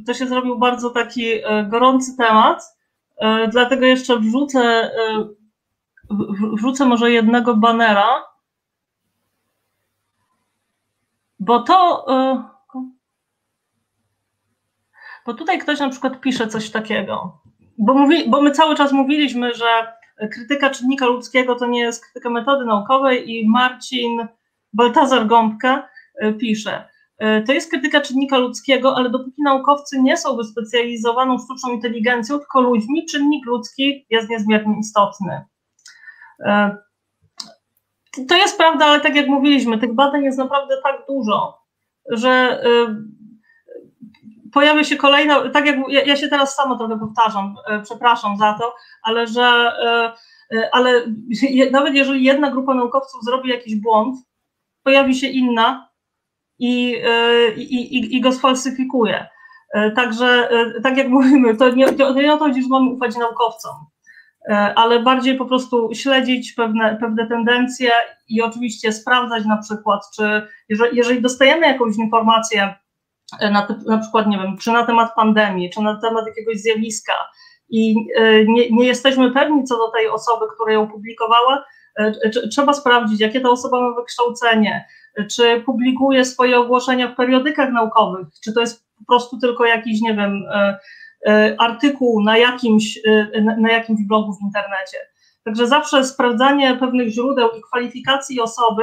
e, to się zrobił bardzo taki gorący temat, dlatego jeszcze wrzucę wrzucę może jednego banera, bo to. E, bo tutaj ktoś na przykład pisze coś takiego. Bo, mówi, bo my cały czas mówiliśmy, że krytyka czynnika ludzkiego to nie jest krytyka metody naukowej, i Marcin Baltazar Gąbka e, pisze. E, to jest krytyka czynnika ludzkiego, ale dopóki naukowcy nie są wyspecjalizowaną sztuczną inteligencją, tylko ludźmi, czynnik ludzki jest niezmiernie istotny. E, to jest prawda, ale tak jak mówiliśmy, tych badań jest naprawdę tak dużo, że e, pojawia się kolejna, tak jak ja się teraz sama trochę powtarzam, e, przepraszam za to, ale że ale nawet jeżeli jedna grupa naukowców zrobi jakiś błąd, pojawi się inna i, i, i, i go sfalsyfikuje. Także, tak jak mówimy, to nie, to nie o to chodzi, że mamy ufać naukowcom. E, ale bardziej po prostu śledzić pewne, pewne tendencje i oczywiście sprawdzać na przykład, czy jeżeli, jeżeli dostajemy jakąś informację e, na, na przykład, nie wiem, czy na temat pandemii, czy na temat jakiegoś zjawiska i e, nie, nie jesteśmy pewni co do tej osoby, która ją publikowała, trzeba sprawdzić, jakie ta osoba ma wykształcenie, czy publikuje swoje ogłoszenia w periodykach naukowych, czy to jest po prostu tylko jakiś, nie wiem, artykuł na jakimś, na jakimś blogu w internecie. Także zawsze sprawdzanie pewnych źródeł i kwalifikacji osoby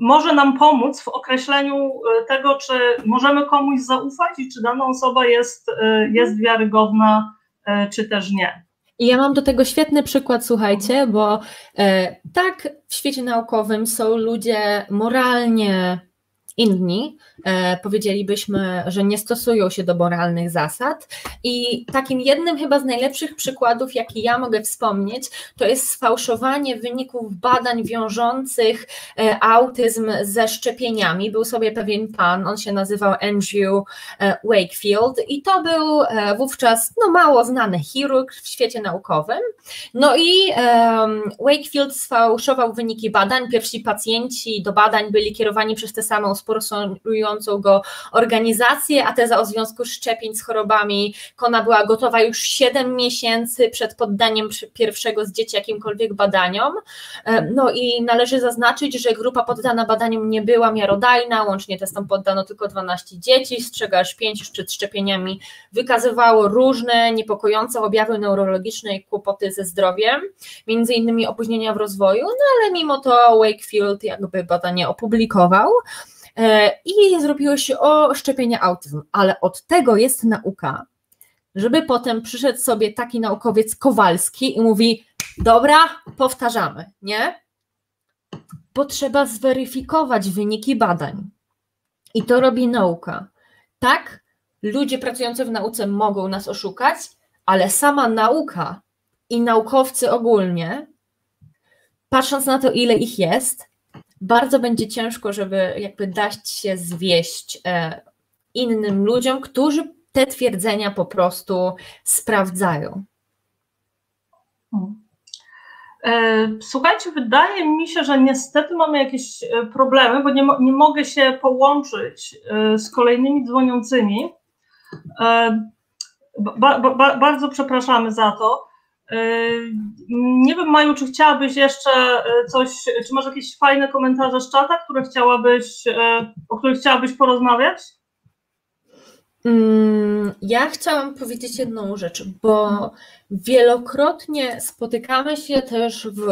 może nam pomóc w określeniu tego, czy możemy komuś zaufać i czy dana osoba jest, jest wiarygodna, czy też nie. I ja mam do tego świetny przykład, słuchajcie, bo e, tak w świecie naukowym są ludzie moralnie inni, e, powiedzielibyśmy, że nie stosują się do moralnych zasad. I takim jednym chyba z najlepszych przykładów, jaki ja mogę wspomnieć, to jest sfałszowanie wyników badań wiążących e, autyzm ze szczepieniami. Był sobie pewien pan, on się nazywał Andrew e, Wakefield i to był e, wówczas no, mało znany chirurg w świecie naukowym. No i Wakefield sfałszował wyniki badań. Pierwsi pacjenci do badań byli kierowani przez tę samą sponsorującą go organizację, a teza o związku szczepień z chorobami Kona była gotowa już 7 miesięcy przed poddaniem pierwszego z dzieci jakimkolwiek badaniom. E, no i należy zaznaczyć, że grupa poddana badaniom nie była miarodajna, łącznie testom poddano tylko 12 dzieci, z czego aż 5 przed szczepieniami wykazywało różne niepokojące objawy neurologiczne i kłopoty ze zdrowiem, między innymi opóźnienia w rozwoju, no ale mimo to Wakefield jakby badanie opublikował. E, i zrobiło się o szczepienie autyzm, ale od tego jest nauka, żeby potem przyszedł sobie taki naukowiec Kowalski i mówi, dobra, powtarzamy, nie? Potrzeba zweryfikować wyniki badań. I to robi nauka. Tak, ludzie pracujący w nauce mogą nas oszukać, ale sama nauka i naukowcy ogólnie, patrząc na to, ile ich jest, bardzo będzie ciężko, żeby jakby dać się zwieść e, innym ludziom, którzy te twierdzenia po prostu sprawdzają. E, słuchajcie, wydaje mi się, że niestety mamy jakieś e, problemy, bo nie, nie mogę się połączyć z kolejnymi dzwoniącymi. Ba, ba, bardzo przepraszamy za to. Nie wiem, Maju, czy chciałabyś jeszcze e, coś, czy masz jakieś fajne komentarze z czata, które chciałabyś, e, o których chciałabyś porozmawiać? Mm, ja chciałam powiedzieć jedną rzecz, bo wielokrotnie spotykamy się też w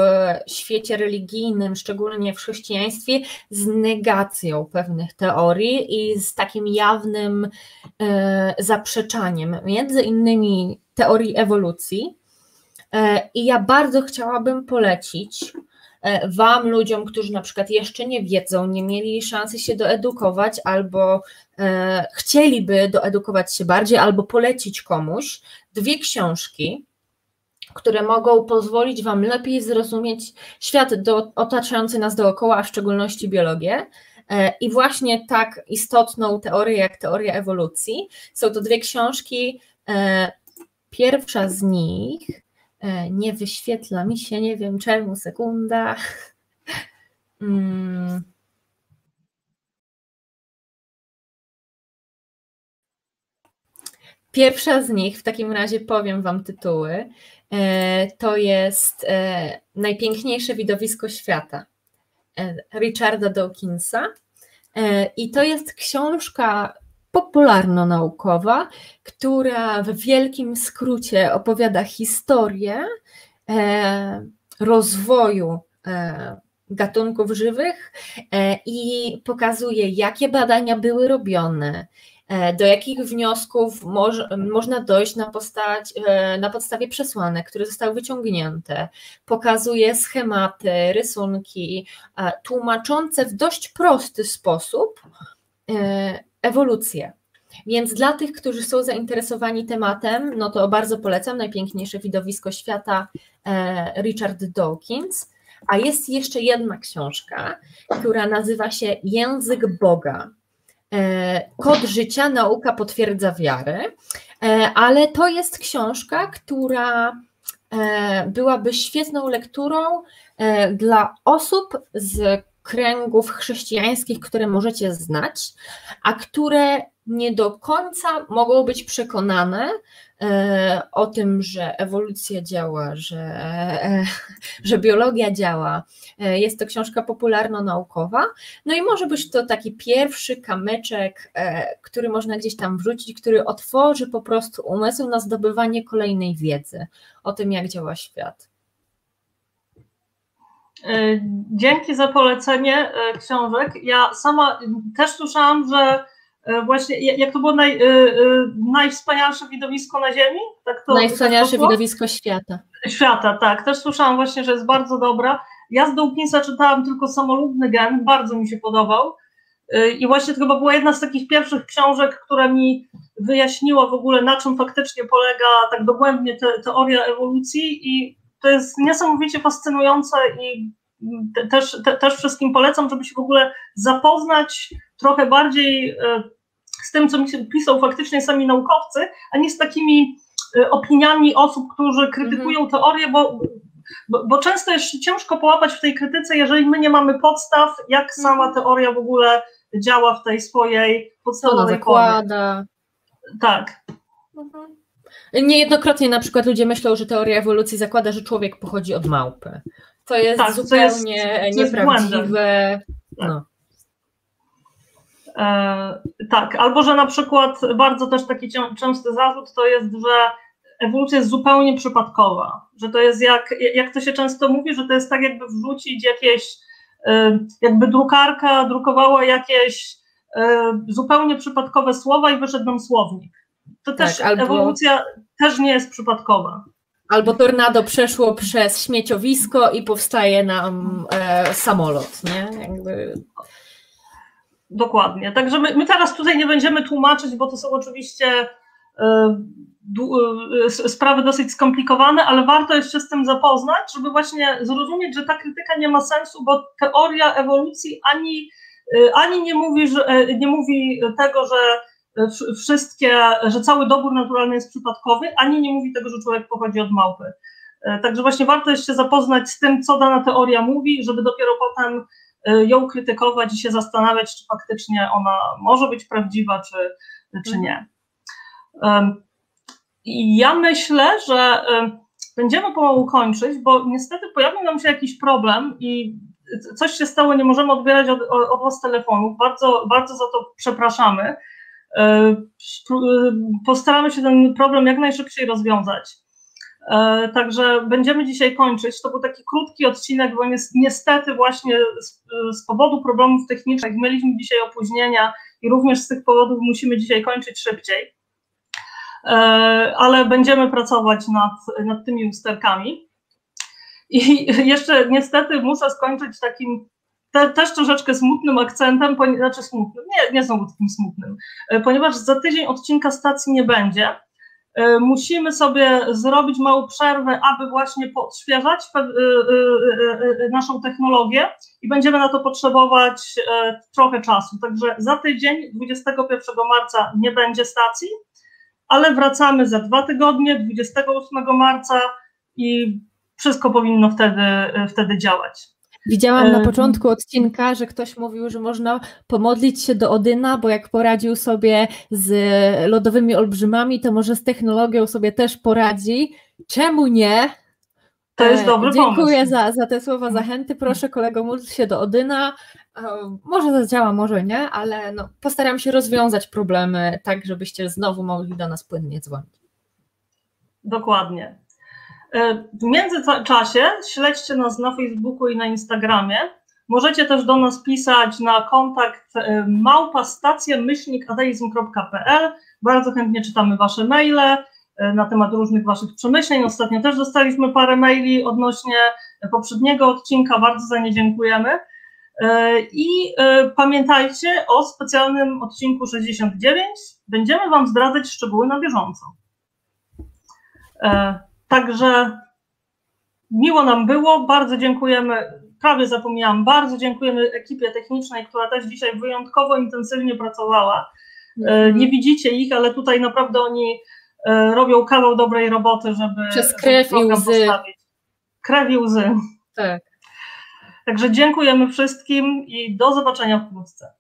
świecie religijnym, szczególnie w chrześcijaństwie, z negacją pewnych teorii i z takim jawnym e, zaprzeczaniem, między innymi teorii ewolucji I ja bardzo chciałabym polecić e, Wam, ludziom, którzy na przykład jeszcze nie wiedzą, nie mieli szansy się doedukować, albo e, chcieliby doedukować się bardziej, albo polecić komuś dwie książki, które mogą pozwolić Wam lepiej zrozumieć świat do, otaczający nas dookoła, a w szczególności biologię. I właśnie tak istotną teorię jak teoria ewolucji. Są to dwie książki. Pierwsza z nich E, nie wyświetla mi się, nie wiem czemu, sekunda. Hmm. Pierwsza z nich, w takim razie powiem Wam tytuły, e, to jest e, Najpiękniejsze widowisko świata Richarda Dawkinsa. I to jest książka popularno-naukowa, która w wielkim skrócie opowiada historię e, rozwoju e, gatunków żywych e, i pokazuje, jakie badania były robione, do jakich wniosków moż, można dojść na, postać, na podstawie przesłanek, które zostały wyciągnięte. Pokazuje schematy, rysunki, tłumaczące w dość prosty sposób ewolucję. Więc dla tych, którzy są zainteresowani tematem, no to bardzo polecam najpiękniejsze widowisko świata e, Richard Dawkins. A jest jeszcze jedna książka, która nazywa się Język Boga. E, Kod życia, nauka potwierdza wiarę, e, ale to jest książka, która byłaby świetną lekturą dla osób z kręgów chrześcijańskich, które możecie znać, a które nie do końca mogą być przekonane e, o tym, że ewolucja działa, że, e, że biologia działa. E, jest to książka popularno-naukowa, no i może być to taki pierwszy kamyczek, który można gdzieś tam wrzucić, który otworzy po prostu umysł na zdobywanie kolejnej wiedzy o tym, jak działa świat. Dzięki za polecenie książek. Ja sama też słyszałam, że E, właśnie, jak to było naj, e, e, najwspanialsze widowisko na Ziemi? Tak to, najwspanialsze tak widowisko świata. Świata, tak. Też słyszałam właśnie, że jest bardzo dobra. Ja z Dawkinsa czytałam tylko Samolubny Gen, bardzo mi się podobał. I właśnie to chyba była jedna z takich pierwszych książek, która mi wyjaśniła w ogóle, na czym faktycznie polega tak dogłębnie te, teoria ewolucji i to jest niesamowicie fascynujące i te, też, te, też wszystkim polecam, żeby się w ogóle zapoznać trochę bardziej e, z tym, co mi się pisał faktycznie sami naukowcy, a nie z takimi e, opiniami osób, którzy krytykują mhm. teorię, bo, bo, bo, często jest ciężko połapać w tej krytyce, jeżeli my nie mamy podstaw, jak mhm. sama teoria w ogóle działa w tej swojej podstawowej zakłada. Tak. Mhm. Niejednokrotnie na przykład ludzie myślą, że teoria ewolucji zakłada, że człowiek pochodzi od małpy. To jest tak, zupełnie to jest, nieprawdziwe. Tak. No. E, tak, albo że na przykład bardzo też taki częsty zarzut to jest, że ewolucja jest zupełnie przypadkowa, że to jest jak, jak to się często mówi, że to jest tak jakby wrzucić jakieś, e, jakby drukarka drukowała jakieś e, zupełnie przypadkowe słowa i wyszedł nam słownik. To tak, też albo... ewolucja też nie jest przypadkowa. Albo tornado przeszło przez śmieciowisko i powstaje nam e, samolot, nie? Jakby... Dokładnie. Także my, my, teraz tutaj nie będziemy tłumaczyć, bo to są oczywiście e, e, sprawy dosyć skomplikowane, ale warto jeszcze z tym zapoznać, żeby właśnie zrozumieć, że ta krytyka nie ma sensu, bo teoria ewolucji ani, e, ani nie, mówi, że, nie mówi tego, że wszystkie, że cały dobór naturalny jest przypadkowy, ani nie mówi tego, że człowiek pochodzi od małpy. Także właśnie warto jest się zapoznać z tym, co dana teoria mówi, żeby dopiero potem Y, ją krytykować i się zastanawiać, czy faktycznie ona może być prawdziwa, czy, czy nie. Ja myślę, że będziemy pomału kończyć, bo niestety pojawił nam się jakiś problem i coś się stało, nie możemy odbierać od, od Was telefonów. Bardzo, bardzo za to przepraszamy. Postaramy się ten problem jak najszybciej rozwiązać. E, także będziemy dzisiaj kończyć. To był taki krótki odcinek, bo niestety właśnie z, z, powodu problemów technicznych mieliśmy dzisiaj opóźnienia i również z tych powodów musimy dzisiaj kończyć szybciej. E, ale będziemy pracować nad, nad tymi usterkami. I jeszcze niestety muszę skończyć takim te, też troszeczkę smutnym akcentem, znaczy smutnym, nie, nie znowu takim smutnym, e, ponieważ za tydzień odcinka stacji nie będzie. E, musimy sobie zrobić małą przerwę, aby właśnie podświeżać e, naszą technologię i będziemy na to potrzebować trochę czasu. Także za tydzień, 21 marca, nie będzie stacji, ale wracamy za dwa tygodnie, 28 marca i wszystko powinno wtedy, wtedy działać. Widziałam na początku odcinka, że ktoś mówił, że można pomodlić się do Odyna, bo jak poradził sobie z lodowymi olbrzymami, to może z technologią sobie też poradzi. Czemu nie? To jest dobry Dziękuję pomysł. Dziękuję za, za te słowa zachęty. Proszę kolego, módl się do Odyna. Może zadziała, może nie, ale no, postaram się rozwiązać problemy tak, żebyście znowu mogli do nas płynnie dzwonić. Dokładnie. E, w międzyczasie śledźcie nas na Facebooku i na Instagramie. Możecie też do nas pisać na kontakt e, małpastacja-ateizm.pl. Bardzo chętnie czytamy Wasze maile e, na temat różnych Waszych przemyśleń. Ostatnio też dostaliśmy parę maili odnośnie poprzedniego odcinka. Bardzo za nie dziękujemy. I pamiętajcie o specjalnym odcinku 69. Będziemy Wam zdradzać szczegóły na bieżąco. Także miło nam było, bardzo dziękujemy, prawie zapomniałam, bardzo dziękujemy ekipie technicznej, która też dzisiaj wyjątkowo intensywnie pracowała. Mm. Nie widzicie ich, ale tutaj naprawdę oni e, robią kawał dobrej roboty, żeby. Przez krew żeby i łzy. Postawić. Krew i łzy. Tak. Także dziękujemy wszystkim i do zobaczenia wkrótce.